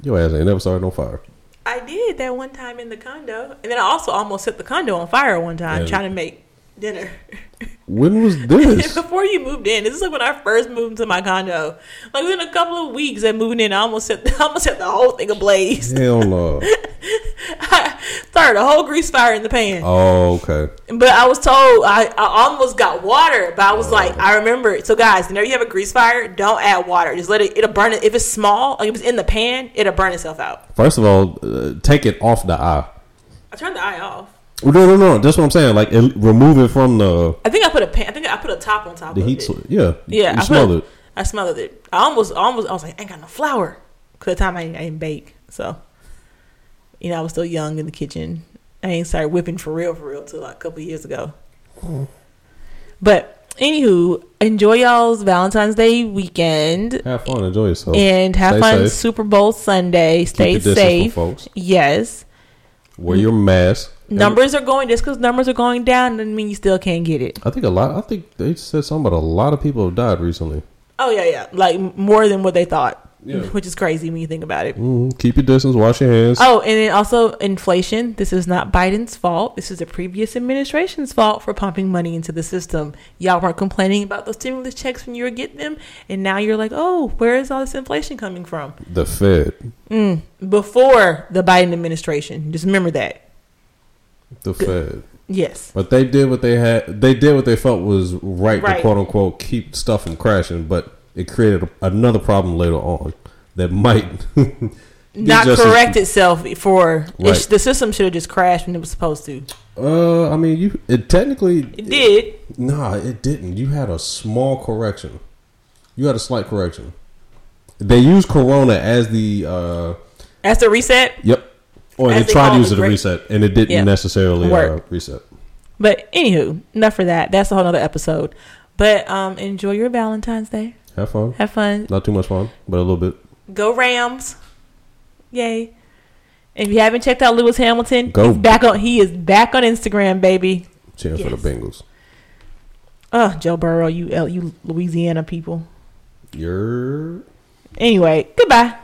S3: Your ass ain't never started no fire.
S1: I did that one time in the condo, and then I also almost set the condo on fire one time
S3: Yeah.
S1: trying to make dinner.
S3: When was this?
S1: Before you moved in, this is like when I first moved into my condo. Like within a couple of weeks of moving in, I almost set I almost set the whole thing ablaze.
S3: Hell no.
S1: I started a whole grease fire in the pan.
S3: Oh, okay.
S1: But I was told I, I almost got water, but I was like, I remember. It. So guys, whenever you have a grease fire, don't add water. Just let it. It'll burn it. If it's small, like if it's in the pan, it'll burn itself out.
S3: First of all, uh, take it off the eye.
S1: I turned the eye off.
S3: No, no, no. That's what I'm saying. Like, it, remove it from the
S1: I think I put a pan. I think I put a top on top
S3: the
S1: of
S3: heat.
S1: it.
S3: Yeah,
S1: Yeah,
S3: You
S1: I
S3: smell
S1: put,
S3: it.
S1: I smelled it. I almost, almost, I was like, I ain't got no flour. Cause the time I, I didn't bake, so you know I was still young in the kitchen. I ain't started whipping for real, for real, till like a couple years ago. But anywho, enjoy y'all's Valentine's Day weekend
S3: Have fun, enjoy yourself,
S1: and have
S3: Stay
S1: fun
S3: safe.
S1: Super Bowl Sunday. Stay safe.
S3: folks.
S1: Yes,
S3: Wear your mask.
S1: Numbers are going just because numbers are going down doesn't mean you still can't get it.
S3: I think a lot. I think they said something about a lot of people have died recently.
S1: Oh yeah, yeah, like more than what they thought,
S3: Yeah.
S1: which is crazy when you think about it.
S3: Mm, keep your distance. Wash your hands.
S1: Oh, and then also inflation. This is not Biden's fault. This is the previous administration's fault for pumping money into the system. Y'all weren't complaining about those stimulus checks when you were getting them, and now you're like, oh, where is all this inflation coming from?
S3: The Fed.
S1: Mm, before the Biden administration. Just remember that.
S3: The Fed.
S1: Yes.
S3: But they did what they had. They did what they felt was right,
S1: Right.
S3: to quote unquote keep stuff from crashing. But it created another problem later on that might
S1: Not
S3: just as-
S1: correct itself for
S3: Right.
S1: sh- the system should have just crashed when it was supposed to.
S3: Uh, I mean, you it technically
S1: It did.
S3: Nah, it didn't. You had a small correction. You had a slight correction. They used Corona as the uh
S1: That's the reset.
S3: yep, or they
S1: they
S3: tried to use it to reset, and it didn't
S1: Yeah.
S3: necessarily uh, reset.
S1: But anywho, enough for that. That's a whole other episode. But um, enjoy your Valentine's Day.
S3: Have fun.
S1: Have fun.
S3: Not too much fun, but a little bit.
S1: Go Rams! Yay! If you haven't checked out Lewis Hamilton,
S3: Go.
S1: he's back on. He is back on Instagram, baby.
S3: Cheering for the Bengals.
S1: Oh, Joe Burrow, you you Louisiana people.
S3: You're
S1: Anyway, goodbye.